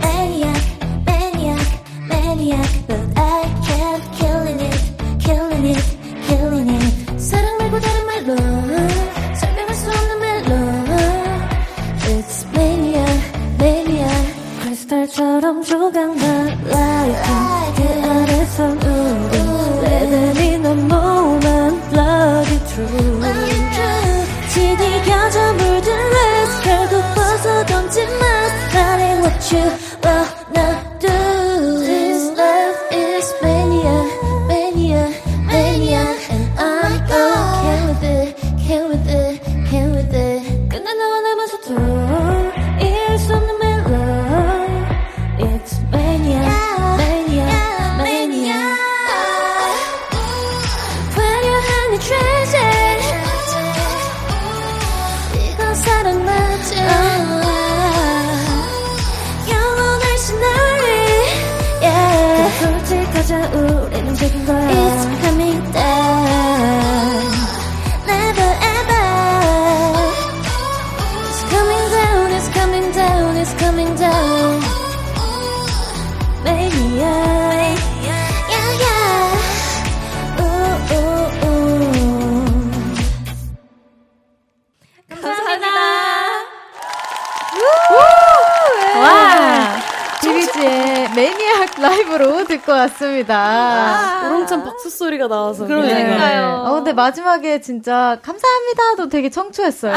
박수 소리가 나와서. 그러니까요. 어, 근데 마지막에 진짜 감사합니다도 되게 청초했어요.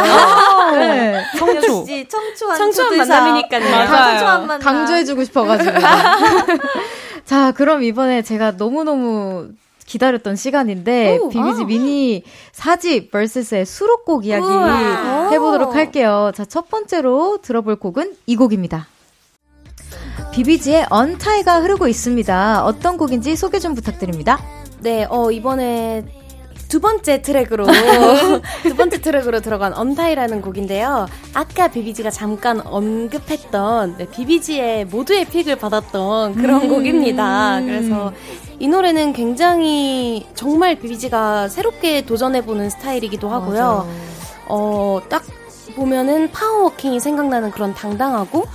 네. 청초. 역시 청초한 청초한. 만남이니까요. 네, 맞아요. 청초한 만남. 강조해주고 싶어가지고. 자, 그럼 이번에 제가 너무너무 기다렸던 시간인데, 오, 비비지 아. 미니 4집 vs의 수록곡 이야기 우와. 해보도록 할게요. 자, 첫 번째로 들어볼 곡은 이 곡입니다. 비비지의 Untie가 흐르고 있습니다. 어떤 곡인지 소개 좀 부탁드립니다. 네, 어, 이번에 두 번째 트랙으로, 두 번째 트랙으로 들어간 Untie라는 곡인데요. 아까 비비지가 잠깐 언급했던, 네, 비비지의 모두의 pick을 받았던 그런 음. 곡입니다. 그래서 이 노래는 굉장히 정말 비비지가 새롭게 도전해보는 스타일이기도 하고요. 어, 딱 보면은 파워워킹이 생각나는 그런 당당하고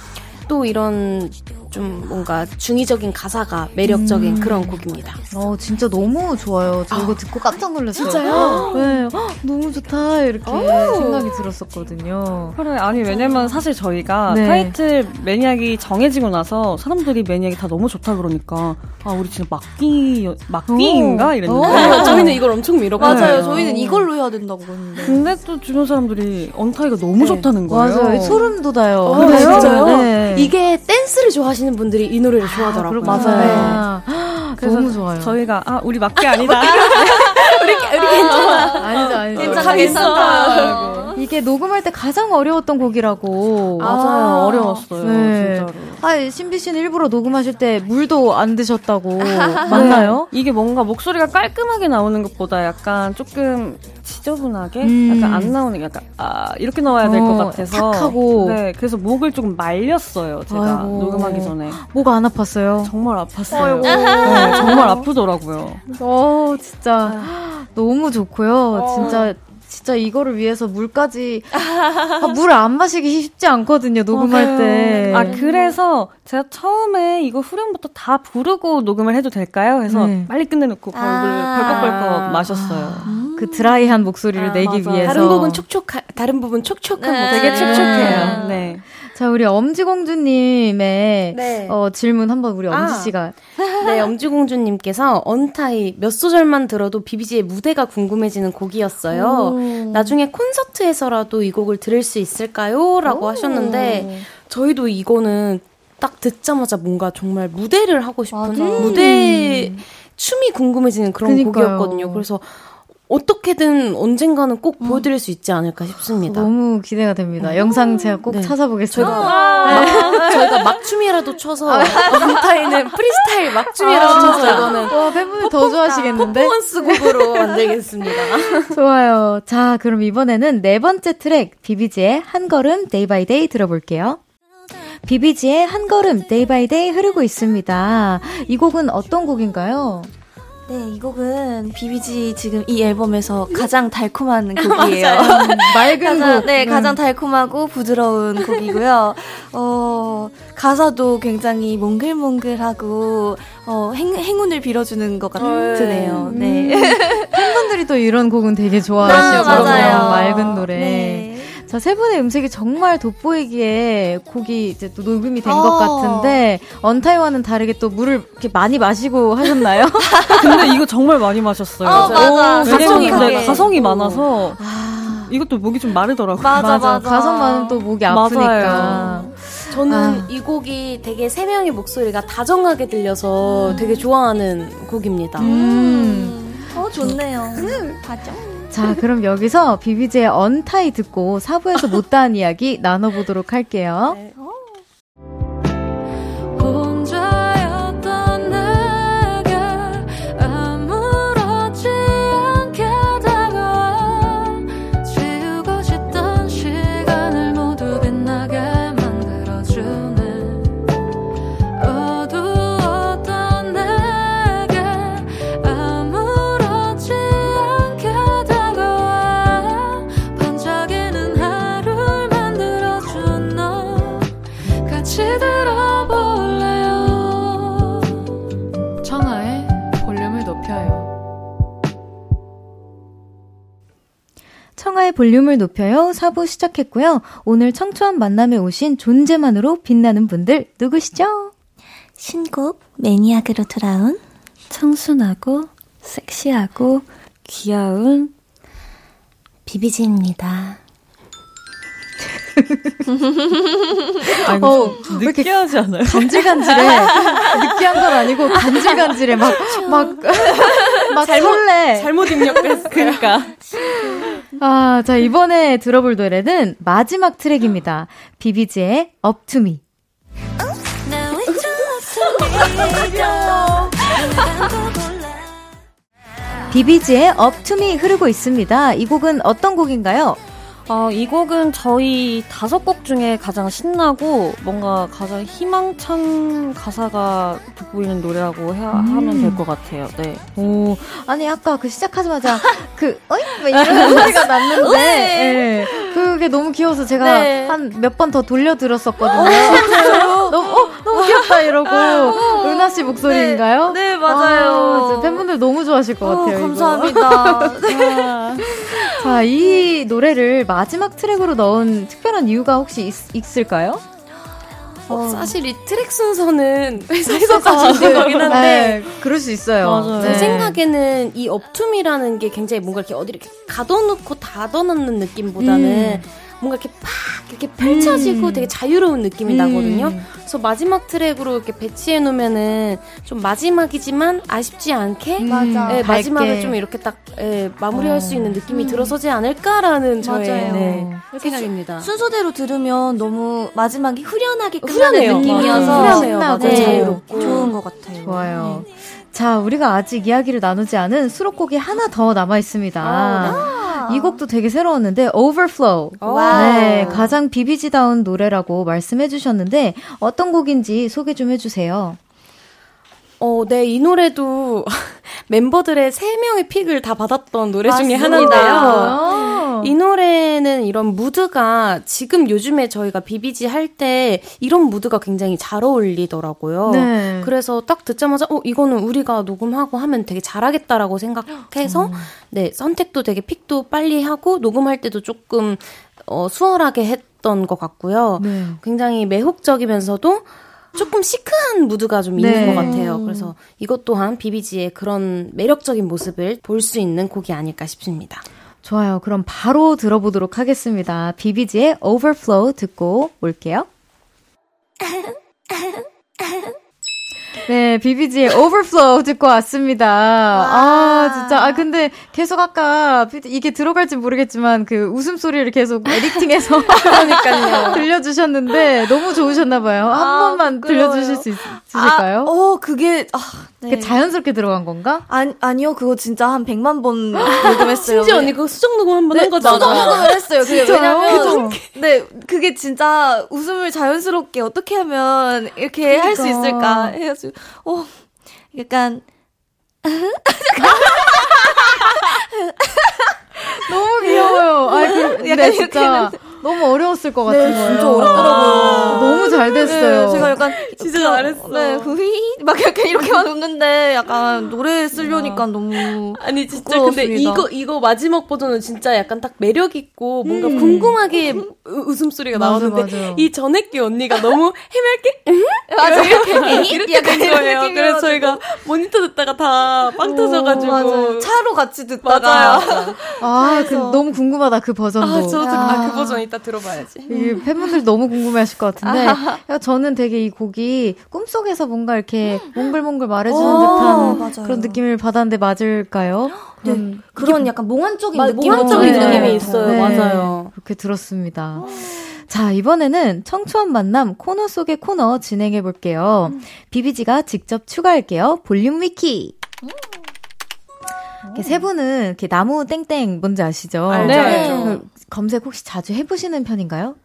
또 이런 좀 뭔가 중의적인 가사가 매력적인 그런 곡입니다. 어, 진짜 너무 좋아요. 저 이거 듣고 깜짝 놀랐어요. 진짜요? 네. 헉, 너무 좋다. 이렇게 생각이 들었었거든요. 그래, 아니, 왜냐면 사실 저희가 네. 타이틀 매니악이 정해지고 나서 사람들이 매니악이 다 너무 좋다 그러니까, 아, 우리 진짜 막기, 막기인가? 오. 이랬는데. 어. 저희는 이걸 엄청 밀었거든요. 맞아요. 저희는 이걸로 해야 된다고 그러는데. 근데 또 주변 사람들이 언타이가 너무 네. 좋다는 거예요. 맞아요. 소름 돋아요. 어, 그래요? 진짜요? 네. 이게 댄스를 좋아하시는 분들이 이 노래를 좋아하더라고요. 그렇- 맞아요. 그래서 너무 좋아요. 저희가, 아, 우리 막기 아니다. 아니죠, 아니죠. 괜찮아, 괜찮다. 이게 녹음할 때 가장 어려웠던 곡이라고. 맞아요. 어려웠어요. 네. 진짜로. 아, 신비 씨는 일부러 녹음하실 때 물도 안 드셨다고. 맞나요? 이게 뭔가 목소리가 깔끔하게 나오는 것보다 약간 조금 지저분하게 음. 약간 안 나오는 게 약간 아 이렇게 나와야 될것 어, 같아서 탁하고. 네 그래서 목을 조금 말렸어요 제가 아이고. 녹음하기 전에 목 안 아팠어요? 정말 아팠어요 네, 정말 아프더라고요 어, 진짜. 너무 좋고요. 진짜. 진짜 이거를 위해서 물까지 아, 물안 마시기 쉽지 않거든요 녹음할 때. 아 그래서 제가 처음에 이거 후렴부터 다 부르고 녹음을 해도 될까요? 해서 네. 빨리 끝내놓고 벌벌 벌컥벌컥 마셨어요. 그 드라이한 목소리를 아, 내기 맞아요. 위해서. 다른 부분 촉촉, 다른 부분 촉촉한 네. 목소리. 되게 네. 촉촉해요. 네. 자 우리 엄지공주님의 네. 어, 질문 한번 우리 엄지 아. 씨가 네, 엄지공주님께서 언타이 몇 소절만 들어도 비비지의 무대가 궁금해지는 곡이었어요. 나중에 콘서트에서라도 이 곡을 들을 수 있을까요? 라고 하셨는데, 저희도 이거는 딱 듣자마자 뭔가 정말 무대를 하고 싶은 맞아. 무대 춤이 궁금해지는 그런 그니까요. 곡이었거든요. 그래서 어떻게든 언젠가는 꼭 음. 보여드릴 수 있지 않을까 싶습니다. 너무 기대가 됩니다. 음. 영상 제가 꼭 네. 찾아보겠습니다. 저희가, 네. 저희가 막춤이라도 쳐서 Untie는 프리스타일 막춤이라도 아, 쳐서 이거는 와 팬분들 더 좋아하시겠는데 퍼포먼스 곡으로 만들겠습니다. 좋아요. 자 그럼 이번에는 네 번째 트랙 비비지의 한 걸음 Day by Day 들어볼게요. 비비지의 한 걸음 Day by Day 흐르고 있습니다. 이 곡은 어떤 곡인가요? 네, 이 곡은 비비지 지금 이 앨범에서 가장 달콤한 곡이에요. 맑은 가장, 곡. 네, 음. 가장 달콤하고 부드러운 곡이고요. 어, 가사도 굉장히 몽글몽글하고, 어, 행, 행운을 빌어주는 것 같으네요. 네. 음. 팬분들이 또 이런 곡은 되게 좋아하시더라고요. 아, 맑은 노래. 네. 자, 세 분의 음색이 정말 돋보이기에 곡이 이제 또 녹음이 된것 어. 같은데, 언타이와는 다르게 또 물을 이렇게 많이 마시고 하셨나요? 근데 이거 정말 많이 마셨어요. 어, 맞아. 가성이, 네, 가성이 많아서. 아. 이것도 목이 좀 마르더라고요. 맞아, 맞아. 맞아. 가성 많은 또 목이 아프니까. 맞아요. 저는 아. 이 곡이 되게 세 명의 목소리가 다정하게 들려서 음. 되게 좋아하는 곡입니다. 음. 음. 어, 좋네요. 음, 다정. 자, 그럼 여기서 비비제의 언타이 듣고 4부에서 못다한 이야기 나눠보도록 할게요. 네. 볼륨을 높여요. 4부 시작했고요. 오늘 청초한 만남에 오신 존재만으로 빛나는 분들 누구시죠? 신곡 매니악으로 돌아온 청순하고 섹시하고 귀여운 비비지입니다. 아니, 어, 느끼하지 않아요? 간질간질해. 느끼한 건 아니고 간질간질해. 막, 막, 막 잘못, 설레. 잘못 입력했어. 그니까. 아, 자, 이번에 들어볼 노래는 마지막 트랙입니다. 비비지의 Up to Me. 비비지의 Up to Me 흐르고 있습니다. 이 곡은 어떤 곡인가요? 어, 이 곡은 저희 다섯 곡 중에 가장 신나고 뭔가 가장 희망찬 가사가 돋보이는 노래라고 해야, 음. 하면 될 것 같아요. 네. 오, 아니 아까 그 시작하자마자 그 어이 이런 소리가 났는데 네. 그게 너무 귀여워서 제가 네. 한몇 번 더 돌려 들었었거든요. 어, 너무 어, 너무 귀엽다 이러고 어, 은하 씨 목소리인가요? 네, 네 맞아요. 아, 팬분들 너무 좋아하실 것 같아요. 감사합니다. 자, 이 노래를 마지막 트랙으로 넣은 특별한 이유가 혹시 있, 을까요 어, 사실 이 트랙 순서는 회사에서 짜준 거긴 한데 네, 그럴 수 있어요. 맞아요. 제 네. 생각에는 이 업툼이라는 게 굉장히 뭔가 이렇게 어디 이렇게 가둬놓고 닫아놓는 느낌보다는 음. 뭔가 이렇게 팍 이렇게 펼쳐지고 음. 되게 자유로운 느낌이 음. 나거든요. 그래서 마지막 트랙으로 이렇게 배치해 놓으면은 좀 마지막이지만 아쉽지 않게 음. 맞아. 예, 마지막을 좀 이렇게 딱 예, 마무리할 어. 수 있는 느낌이 음. 들어서지 않을까라는 저의 네, 생각입니다. 순서대로 들으면 너무 마지막이 후련하게 끝나는 후련해요. 느낌이어서 후련해요. 맞아. 네. 자유롭고 좋은 것 같아요. 좋아요. 네. 자, 우리가 아직 이야기를 나누지 않은 수록곡이 하나 더 남아 있습니다. 아, 이 곡도 되게 새로웠는데 Overflow. 네, 가장 비비지다운 노래라고 말씀해 주셨는데 어떤 곡인지 소개 좀 해주세요. 어, 네, 이 노래도 멤버들의 세 명의 pick을 다 받았던 노래 중에 하나인데요. 이 노래는 이런 무드가 지금 요즘에 저희가 비비지 할 때 이런 무드가 굉장히 잘 어울리더라고요. 네. 그래서 딱 듣자마자 어 이거는 우리가 녹음하고 하면 되게 잘하겠다라고 생각해서 음. 네 선택도 되게 픽도 빨리 하고 녹음할 때도 조금 어, 수월하게 했던 것 같고요. 네. 굉장히 매혹적이면서도 조금 시크한 무드가 좀 있는 네. 것 같아요. 그래서 이것 또한 비비지의 그런 매력적인 모습을 볼 수 있는 곡이 아닐까 싶습니다. 좋아요. 그럼 바로 들어보도록 하겠습니다. 비비지의 Overflow 듣고 올게요. 네, 비비지의 Overflow 듣고 왔습니다. 아, 아 진짜. 아, 근데 계속 아까 이게 들어갈지 모르겠지만 그 웃음소리를 계속 에디팅해서 그러니까요. 들려주셨는데 너무 좋으셨나봐요. 한 아, 번만 부끄러워요. 들려주실 수 있, 으실까요 아, 어, 그게, 아, 네. 자연스럽게 들어간 건가? 아니, 아니요. 그거 진짜 한 100만 번 녹음했어요. 심지어 언니 그거 수정 녹음 한 번한 네, 거잖아. 수정 녹음을 했어요. 그게 왜냐면, 네, 그게 진짜 웃음을 자연스럽게 어떻게 하면 이렇게 그러니까. 할수 있을까 해가 지고, 어, 약간, 너무 귀여워요. 아, 그, 약간 진짜. 너무 어려웠을 것 같은 네, 거예요. 진짜 어렵더라고요. 너무 잘 됐어요. 네, 제가 약간 진짜 잘했어. 네, 후이 막 약간 이렇게만 웃는데 약간 노래 쓰려니까 너무 아니 진짜 부끄러웠습니다. 근데 이거 이거 마지막 버전은 진짜 약간 딱 매력 있고 뭔가 음. 궁금하게 웃음소리가 나오는데 맞아. 이 전액기 언니가 너무 해맑게 맞아 이렇게 이렇게 약간 거예요. 그래서 저희가 모니터 듣다가 다 빵 터져가지고 차로 같이 듣다가 맞아요. 아, 그, 너무 궁금하다 그 버전도. 아, 저도 아, 그 버전 이따 들어봐야지. 이 팬분들 너무 궁금해하실 것 같은데 저는 되게 이 곡이 꿈속에서 뭔가 이렇게 몽글몽글 말해주는 어, 듯한 맞아요. 그런 느낌을 받았는데 맞을까요? 네, 그런, 그런 약간 몽환적인 마, 느낌 몽환적인 네. 느낌이 있어요. 네. 맞아요. 그렇게 들었습니다. 자, 이번에는 청초한 만남 코너 속의 코너 진행해 볼게요. 음. 비비지가 직접 추가할게요. 볼륨 위키. 음. 세 분은 이렇게 나무 땡땡 뭔지 아시죠? 알죠, 네. 알죠. 검색 혹시 자주 해보시는 편인가요?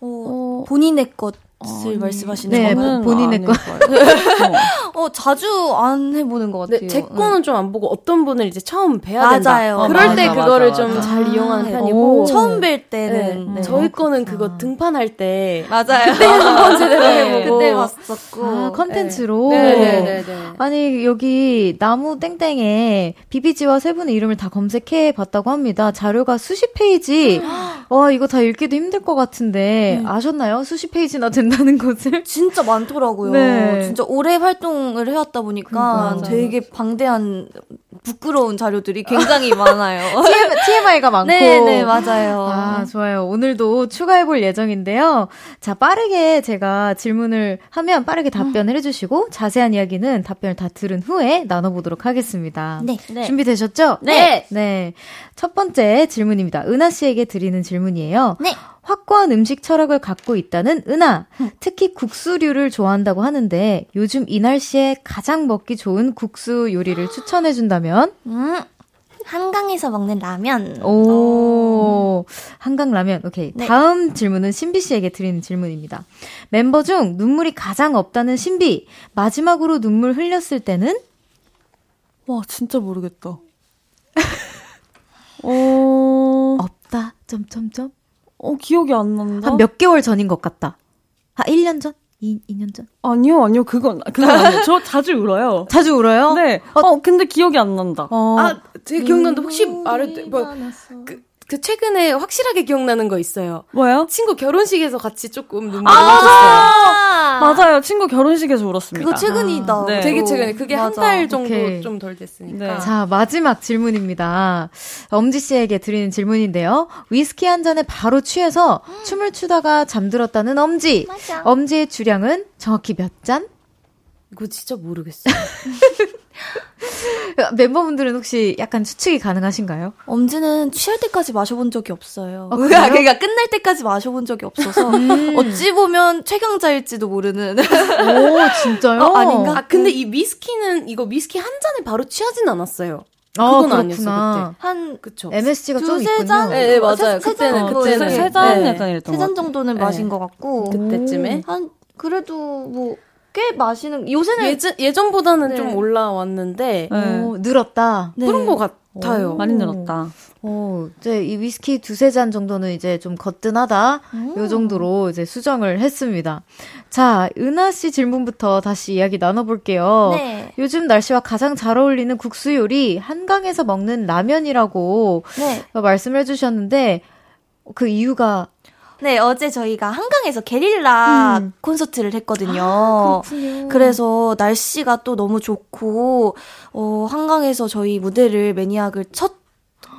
어, 본인의 것것 을 아, 말씀하시는 네, 거는 본인의 거. 어, 자주 안 해보는 것 같아요. 네, 제 거는 네. 좀안 보고 어떤 분을 이제 처음 뵈야 된다. 맞아요. 어, 그럴 맞아, 때 그거를 좀 잘 이용하는 아, 편이고 처음 뵐 때는 네, 네. 저희 거는 그거 등판할 때 맞아요. 그때 한번 제대로 해보고 그때 봤었고 아, 컨텐츠로. 네네네. 아니 여기 나무 땡땡에 비비지와 세 분의 이름을 다 검색해 봤다고 합니다. 자료가 수십 페이지. 와 이거 다 읽기도 힘들 것 같은데 네. 아셨나요? 수십 페이지나 된. 된다는 것을 진짜 많더라고요. 네. 진짜 오래 활동을 해왔다 보니까 그러니까, 되게 방대한 부끄러운 자료들이 굉장히 많아요. TMI가 많고. 네, 네, 맞아요. 아, 좋아요. 오늘도 추가해볼 예정인데요. 자, 빠르게 제가 질문을 하면 빠르게 답변을 음. 해주시고, 자세한 이야기는 답변을 다 들은 후에 나눠보도록 하겠습니다. 네. 네. 준비되셨죠? 네. 네. 첫 번째 질문입니다. 은하 씨에게 드리는 질문이에요. 네. 확고한 음식 철학을 갖고 있다는 은하. 특히 국수류를 좋아한다고 하는데 요즘 이 날씨에 가장 먹기 좋은 국수 요리를 추천해 준다면? 음. 한강에서 먹는 라면. 오, 한강 라면. 오케이. 네. 다음 질문은 신비 씨에게 드리는 질문입니다. 멤버 중 눈물이 가장 없다는 신비. 마지막으로 눈물 흘렸을 때는? 와, 진짜 모르겠다. 어... 없다. 점점점. 어, 기억이 안 난다. 한 몇 개월 전인 것 같다. 한 1년 전? 2, 2년 전? 아니요, 아니요, 그건, 그건 아니에요. 저 자주 울어요. 자주 울어요? 네. 어, 어 근데 기억이 안 난다. 어. 아, 제 기억나는데 혹시 말을, 뭐, 그, 그 최근에 확실하게 기억나는 거 있어요. 뭐요? 친구 결혼식에서 같이 조금 눈물 아~ 흘렸어요. 맞아요. 친구 결혼식에서 울었습니다. 그거 최근이다. 아, 네. 되게 최근에. 그게 한 달 정도 좀 덜 됐으니까. 네. 자, 마지막 질문입니다. 엄지 씨에게 드리는 질문인데요. 위스키 한 잔에 바로 취해서 음. 춤을 추다가 잠들었다는 엄지. 맞아. 엄지의 주량은 정확히 몇 잔? 이거 진짜 모르겠어요. 멤버분들은 혹시 약간 추측이 가능하신가요? 엄지는 취할 때까지 마셔본 적이 없어요. 아, 그러니까 끝날 때까지 마셔본 적이 없어서 음. 어찌 보면 최강자일지도 모르는. 오 진짜요? 어, 아닌가? 아, 근데 이 위스키는 이거 위스키 한 잔에 바로 취하진 않았어요. 아, 그건 아니었어 그때. 한 그쵸. MSG가 좀 두세 잔? 네, 네 맞아요. 세, 그때는 세 그때는 세잔 네. 약간 이랬던 세잔 정도는 네. 마신 것 같고 그때쯤에 한 그래도 뭐 꽤 마시는 요새는 예전 예전보다는 네. 좀 올라왔는데 네. 오, 늘었다. 네. 그런 것 같아요. 오, 많이 늘었다. 어, 이제 이 위스키 두세 잔 정도는 이제 좀 거뜬하다. 오. 요 정도로 이제 수정을 했습니다. 자, 은하 씨 질문부터 다시 이야기 나눠볼게요. 네. 요즘 날씨와 가장 잘 어울리는 국수 요리 한강에서 먹는 라면이라고 네. 말씀을 해주셨는데 그 이유가 네, 어제 저희가 한강에서 게릴라 음. 콘서트를 했거든요. 아, 그래서 날씨가 또 너무 좋고, 어, 한강에서 저희 무대를 매니악을 첫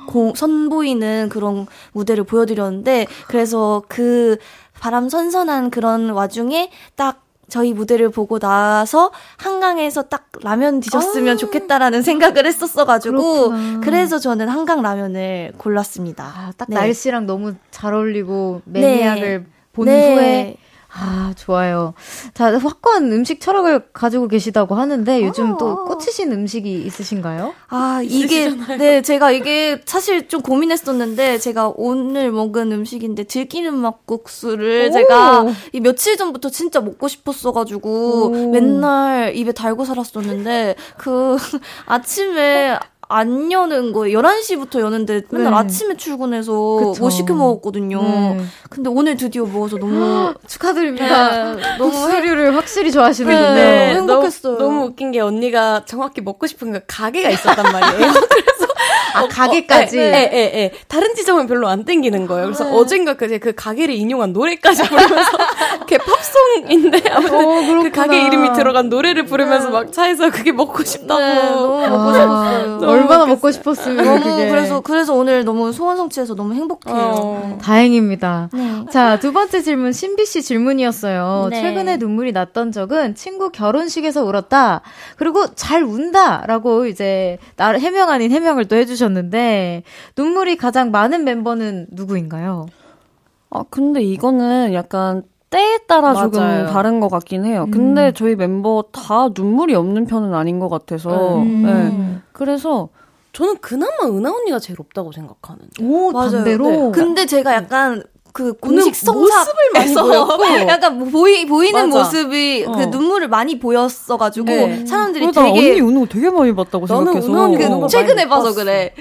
공, 선보이는 그런 무대를 보여드렸는데, 그래서 그 바람 선선한 그런 와중에 딱 저희 무대를 보고 나서 한강에서 딱 라면 드셨으면 아~ 좋겠다라는 생각을 했었어가지고 그렇구나. 그래서 저는 한강 라면을 골랐습니다. 아, 딱 네. 날씨랑 너무 잘 어울리고 매니악을 네. 본 네. 후에 아, 좋아요. 자, 확고한 음식 철학을 가지고 계시다고 하는데 요즘 또 아. 꽂히신 음식이 있으신가요? 아, 이게 있으시잖아요. 네, 제가 이게 사실 좀 고민했었는데 제가 오늘 먹은 음식인데 들기름 막 국수를 오. 제가 이 며칠 전부터 진짜 먹고 싶었어 가지고 맨날 입에 달고 살았었는데 그 아침에 안 여는 거예요. 11시부터 여는데 맨날 네. 아침에 출근해서 그쵸. 못 시켜 먹었거든요. 네. 근데 오늘 드디어 먹어서 너무 축하드립니다. 네. 너무 수류를 확실히 좋아하시는군요. 네. 행복했어요. 너무, 너무, 웃긴 게 언니가 정확히 먹고 싶은 그 가게가 있었단 말이에요. 그래서 아, 어, 가게까지? 예, 예, 예. 다른 지점은 별로 안 땡기는 거예요. 그래서 네. 어젠가 그, 그 가게를 인용한 노래까지 부르면서, 그게 팝송인데, 아무튼 어, 그 가게 이름이 들어간 노래를 부르면서 막 차에서 그게 먹고 싶다고. 네, 너무 먹고 싶었어요. 얼마나 먹고 싶었으면 너무, 그게. 그래서, 그래서 오늘 너무 소원 성취해서 너무 행복해요. 어. 다행입니다. 네. 자, 두 번째 질문, 신비 씨 질문이었어요. 네. 최근에 눈물이 났던 적은 친구 결혼식에서 울었다. 그리고 잘 운다. 라고 이제, 나를 해명 아닌 해명을 또 해주셨어요. 주셨는데 눈물이 가장 많은 멤버는 누구인가요? 아 근데 이거는 약간 때에 따라 맞아요. 조금 다른 것 같긴 해요. 음. 근데 저희 멤버 다 눈물이 없는 편은 아닌 것 같아서 음. 네. 그래서 저는 그나마 은하 언니가 제일 없다고 생각하는. 오, 맞아요. 반대로. 네. 근데 제가 약간 그 공식 성사를 많이 보였고 약간 뭐 보이 보이는 맞아. 모습이 그 어. 그 눈물을 많이 보였어 가지고 네. 사람들이 되게 언니 우는 거 되게 많이 봤다고 생각해서 그, 최근에 봐서 그래.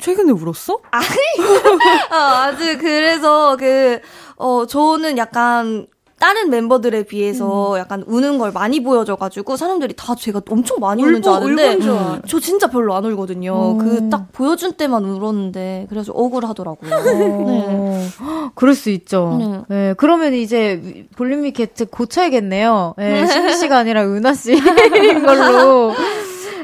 최근에 울었어? 아니, 어, 아주 그래서 그 어 저는 약간 다른 멤버들에 비해서 음. 약간 우는 걸 많이 보여줘가지고 사람들이 다 제가 엄청 많이 우는 줄 아는데 음. 저 진짜 별로 안 울거든요. 음. 그딱 보여준 때만 울었는데 그래서 억울하더라고요. 어. 네. 그럴 수 있죠. 네. 네. 그러면 이제 볼륨이 개트 고쳐야겠네요. 네, 신비 씨가 아니라 은하 씨인 걸로.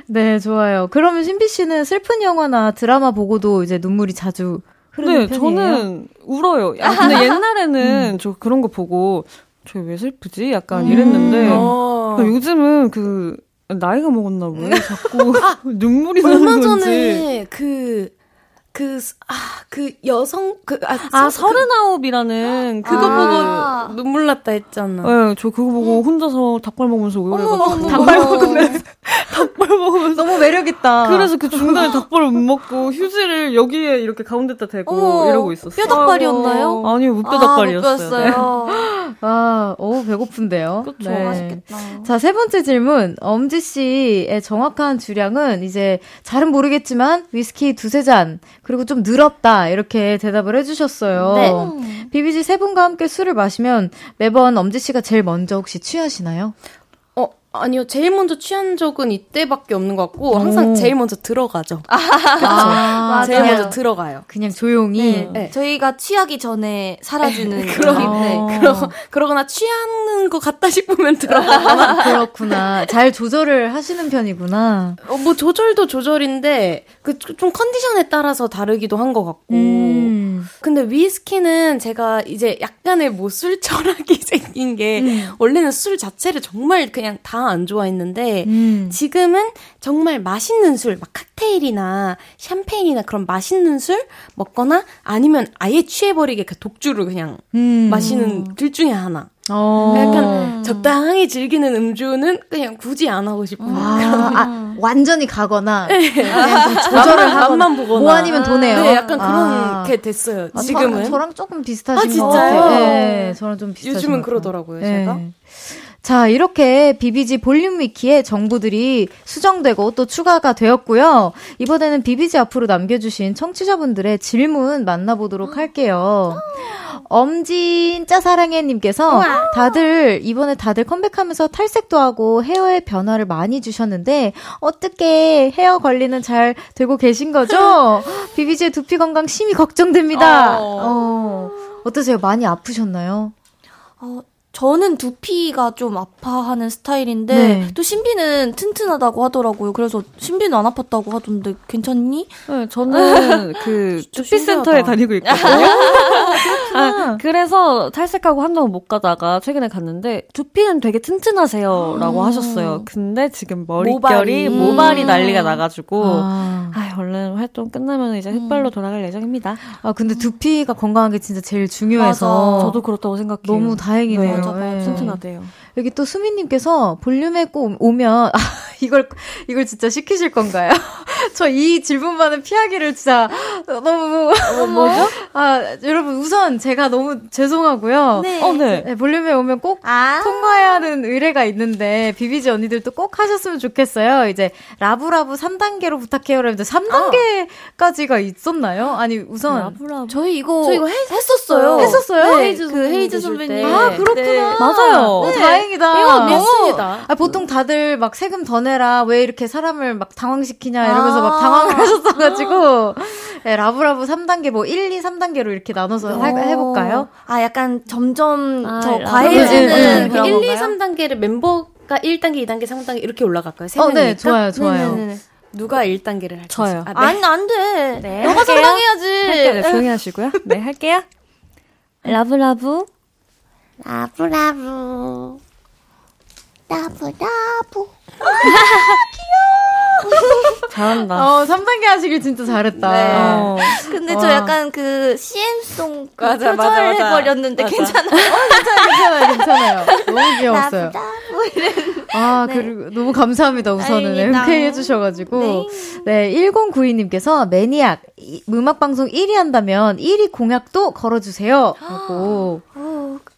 네, 좋아요. 그러면 신비 씨는 슬픈 영화나 드라마 보고도 이제 눈물이 자주 흐르는 네, 편이에요? 저는 울어요. 아, 근데 옛날에는 음. 저 그런 거 보고 저왜 슬프지? 약간 이랬는데 음. 어. 요즘은 그 나이가 먹었나 봐요. 자꾸 아, 눈물이 나는 얼마 건지. 전에 그 그, 아, 그 여성, 그, 아, 아 서른아홉이라는 그, 그거 아. 보고 눈물 났다 했잖아. 네, 저 그거 보고 혼자서 닭발 먹으면서 우울해가지고. 닭발 먹으면서. 닭발 먹으면서. 너무 매력있다. 그래서 그 중간에 닭발을 못 먹고 휴지를 여기에 이렇게 가운데다 대고 어머, 이러고 있었어요. 뼈닭발이었나요? 아니요, 무뼈닭발이었어요. 아, 네. 아, 오, 배고픈데요. 그쵸, 네. 맛있겠다. 자, 세 번째 질문. 엄지 씨의 정확한 주량은 이제 잘은 모르겠지만 위스키 두세 잔. 그리고 좀 늘었다 이렇게 대답을 해주셨어요. 네. 비비지 세 분과 함께 술을 마시면 매번 엄지 씨가 제일 먼저 혹시 취하시나요? 아니요, 제일 먼저 취한 적은 이때밖에 없는 것 같고, 항상 제일 먼저 들어가죠. 아, 아 제일 먼저 들어가요. 그냥 조용히. 네. 네. 저희가 취하기 전에 사라지는. 그러, 네. 그러, 그러거나 취하는 것 같다 싶으면 들어가거나. 그렇구나. 잘 조절을 하시는 편이구나. 어, 뭐 조절도 조절인데, 그 좀 컨디션에 따라서 다르기도 한 것 같고. 음. 근데 위스키는 제가 이제 약간의 뭐 술 철학이 생긴 게, 음. 원래는 술 자체를 정말 그냥 다 안 좋아했는데 음. 지금은 정말 맛있는 술, 막 칵테일이나 샴페인이나 그런 맛있는 술 먹거나 아니면 아예 취해버리게 그 독주를 그냥 음. 마시는 둘 중에 하나. 어. 약간 적당히 즐기는 음주는 그냥 굳이 안 하고 싶은 아, 아, 완전히 가거나 네. 조절을 하거나 보거나 뭐 아니면 도네요. 네, 약간 아. 그렇게 됐어요. 지금은 저, 랑 조금 비슷하신 아, 것 같아요. 네, 저랑 좀 비슷하신 요즘은 그러더라고요, 네. 제가. 자, 이렇게 비비지 볼륨 위키에 정보들이 수정되고 또 추가가 되었고요. 이번에는 비비지 앞으로 남겨주신 청취자분들의 질문 만나보도록 할게요. 엄진짜 사랑해님께서 다들 이번에 다들 컴백하면서 탈색도 하고 헤어의 변화를 많이 주셨는데 어떻게 헤어 관리는 잘 되고 계신 거죠? 비비지의 두피 건강 심히 걱정됩니다. 어, 어 어떠세요? 많이 아프셨나요? 어, 저는 두피가 좀 아파하는 스타일인데 네. 또 신비는 튼튼하다고 하더라고요. 그래서 신비는 안 아팠다고 하던데 괜찮니? 네, 저는 그 두피 센터에 다니고 있거든요. 아, 그래서 탈색하고 한동안 못 가다가 최근에 갔는데 두피는 되게 튼튼하세요라고 아. 하셨어요. 근데 지금 머릿결이 모발이, 모발이 난리가 나가지고 아. 아, 얼른 활동 끝나면 이제 흑발로 음. 돌아갈 예정입니다. 아 근데 두피가 건강한 게 진짜 제일 중요해서 맞아. 저도 그렇다고 생각해요. 너무 다행이네요. 네, 네. 튼튼하대요. 여기 또 수미님께서 볼륨에 꼭 오면 아, 이걸 이걸 진짜 시키실 건가요? 저 이 질문만은 피하기를 진짜 너무 어, 뭐죠? 아 여러분 우선 제가 너무 죄송하고요. 네. 어, 네. 네 볼륨에 오면 꼭 아~ 통과해야 하는 의뢰가 있는데 비비지 언니들도 꼭 하셨으면 좋겠어요. 이제 라브라브 3단계로 부탁해요라 했는데 3단계까지가 아. 있었나요? 아니 우선 라브라브. 저희 이거 저희 이거 했, 했었어요. 했었어요. 네, 헤이즈 그 헤이즈 선배님. 아 그렇구나. 네. 맞아요. 네. 다행 이다. 이거 냈습니다. 아, 보통 다들 막 세금 더 내라 왜 이렇게 사람을 막 당황시키냐 이러면서 막 아. 당황을 하셨어가지고 네, 라브라브 3단계 뭐 1, 2, 3단계로 이렇게 나눠서 하, 해볼까요? 아 약간 점점 아, 저 과해지는 네, 그런 1, 2, 3단계를 멤버가 1단계, 2단계, 3단계 이렇게 올라갈까요? 세 어, 네, 좋아요, 좋아요. 네네네. 누가 1단계를 할까요? 저요. 아, 네. 아니, 안 돼. 네, 너가. 할게요. 조용히 하시고요. 네, 할게요. 라브라브. 라브라브. 귀여워. 잘한다. 어, 3단계 하시길 진짜 잘했다. 네. 어. 근데 와. 저 약간 그 CM송 그 맞아, 맞아, 맞아. 해버렸는데 맞아. 괜찮아요? 어, 괜찮아요, 괜찮아요, 너무 귀여웠어요. 아, 네. 그리고 너무 감사합니다, 우선은. 흔쾌히 해주셔가지고. 네. 네, 1092님께서 매니악, 음악방송 1위 한다면 1위 공약도 걸어주세요. 하고.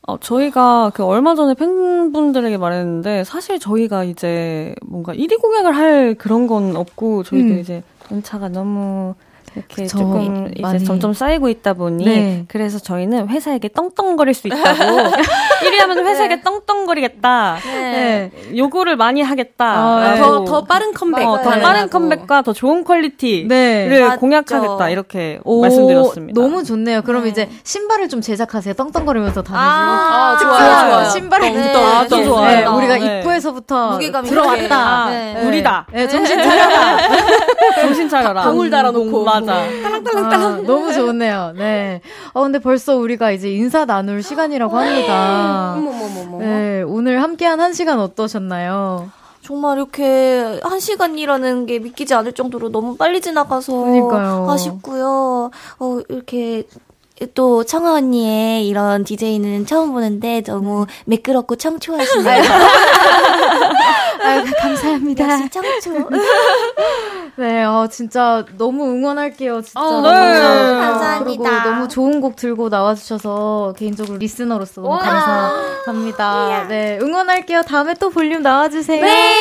어, 저희가 그 얼마 전에 팬분들에게 말했는데 사실 저희가 이제 뭔가 1위 공약을 할 그런 건 없고 저희도 음. 이제 연차가 너무 이렇게 그쵸, 조금 이제 많이. 점점 쌓이고 있다 보니 네. 그래서 저희는 회사에게 떵떵거릴 수 있다고 1위 하면 회사에게 네. 떵떵거리겠다. 네. 네. 요구를 많이 하겠다. 아, 더, 더 빠른 컴백. 어, 더 빠른 컴백과 더 좋은 퀄리티를 네. 공약하겠다. 이렇게 오, 말씀드렸습니다. 너무 좋네요. 그럼 네. 이제 신발을 좀 제작하세요. 떵떵거리면서 다니고. 아, 아 좋아요, 좋아요. 신발을 네. 아, 또 좋아요. 우리가 입구에서부터 들어왔다. 우리다. 정신 차려라. 정신 차려라. 방울 달아놓고. 맞아. 딸랑딸랑딸랑. 아, 너무 좋네요. 네. 어, 근데 벌써 우리가 이제 인사 나눌 시간이라고 합니다. 어머머머머. 네. 오늘 함께한 한 시간 어떠셨나요? 정말 이렇게 한 시간이라는 게 믿기지 않을 정도로 너무 빨리 지나가서 그러니까요. 아쉽고요. 어, 이렇게 또 청아 언니의 이런 DJ는 처음 보는데 너무 매끄럽고 청초하시네요. 아유, 감사합니다. 역시 청초. 네, 어, 진짜 너무 응원할게요. 진짜. 어, 네. 감사합니다. 그리고 너무 좋은 곡 들고 나와주셔서 개인적으로 리스너로서 너무 감사합니다. 네, 응원할게요. 다음에 또 볼륨 나와주세요. 네.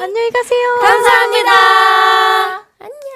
안녕히 가세요. 감사합니다. 안녕.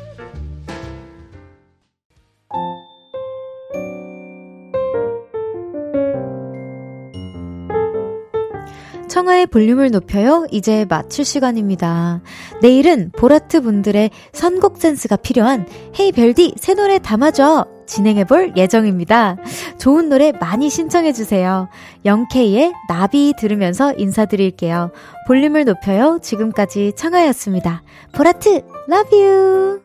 청하의 볼륨을 높여요. 이제 마칠 시간입니다. 내일은 보라트 분들의 선곡 센스가 필요한 헤이 별디 새 노래 담아줘 진행해 볼 예정입니다. 좋은 노래 많이 신청해 주세요. 영케이의 나비 들으면서 인사드릴게요. 볼륨을 높여요. 지금까지 청하였습니다. 보라트, love you!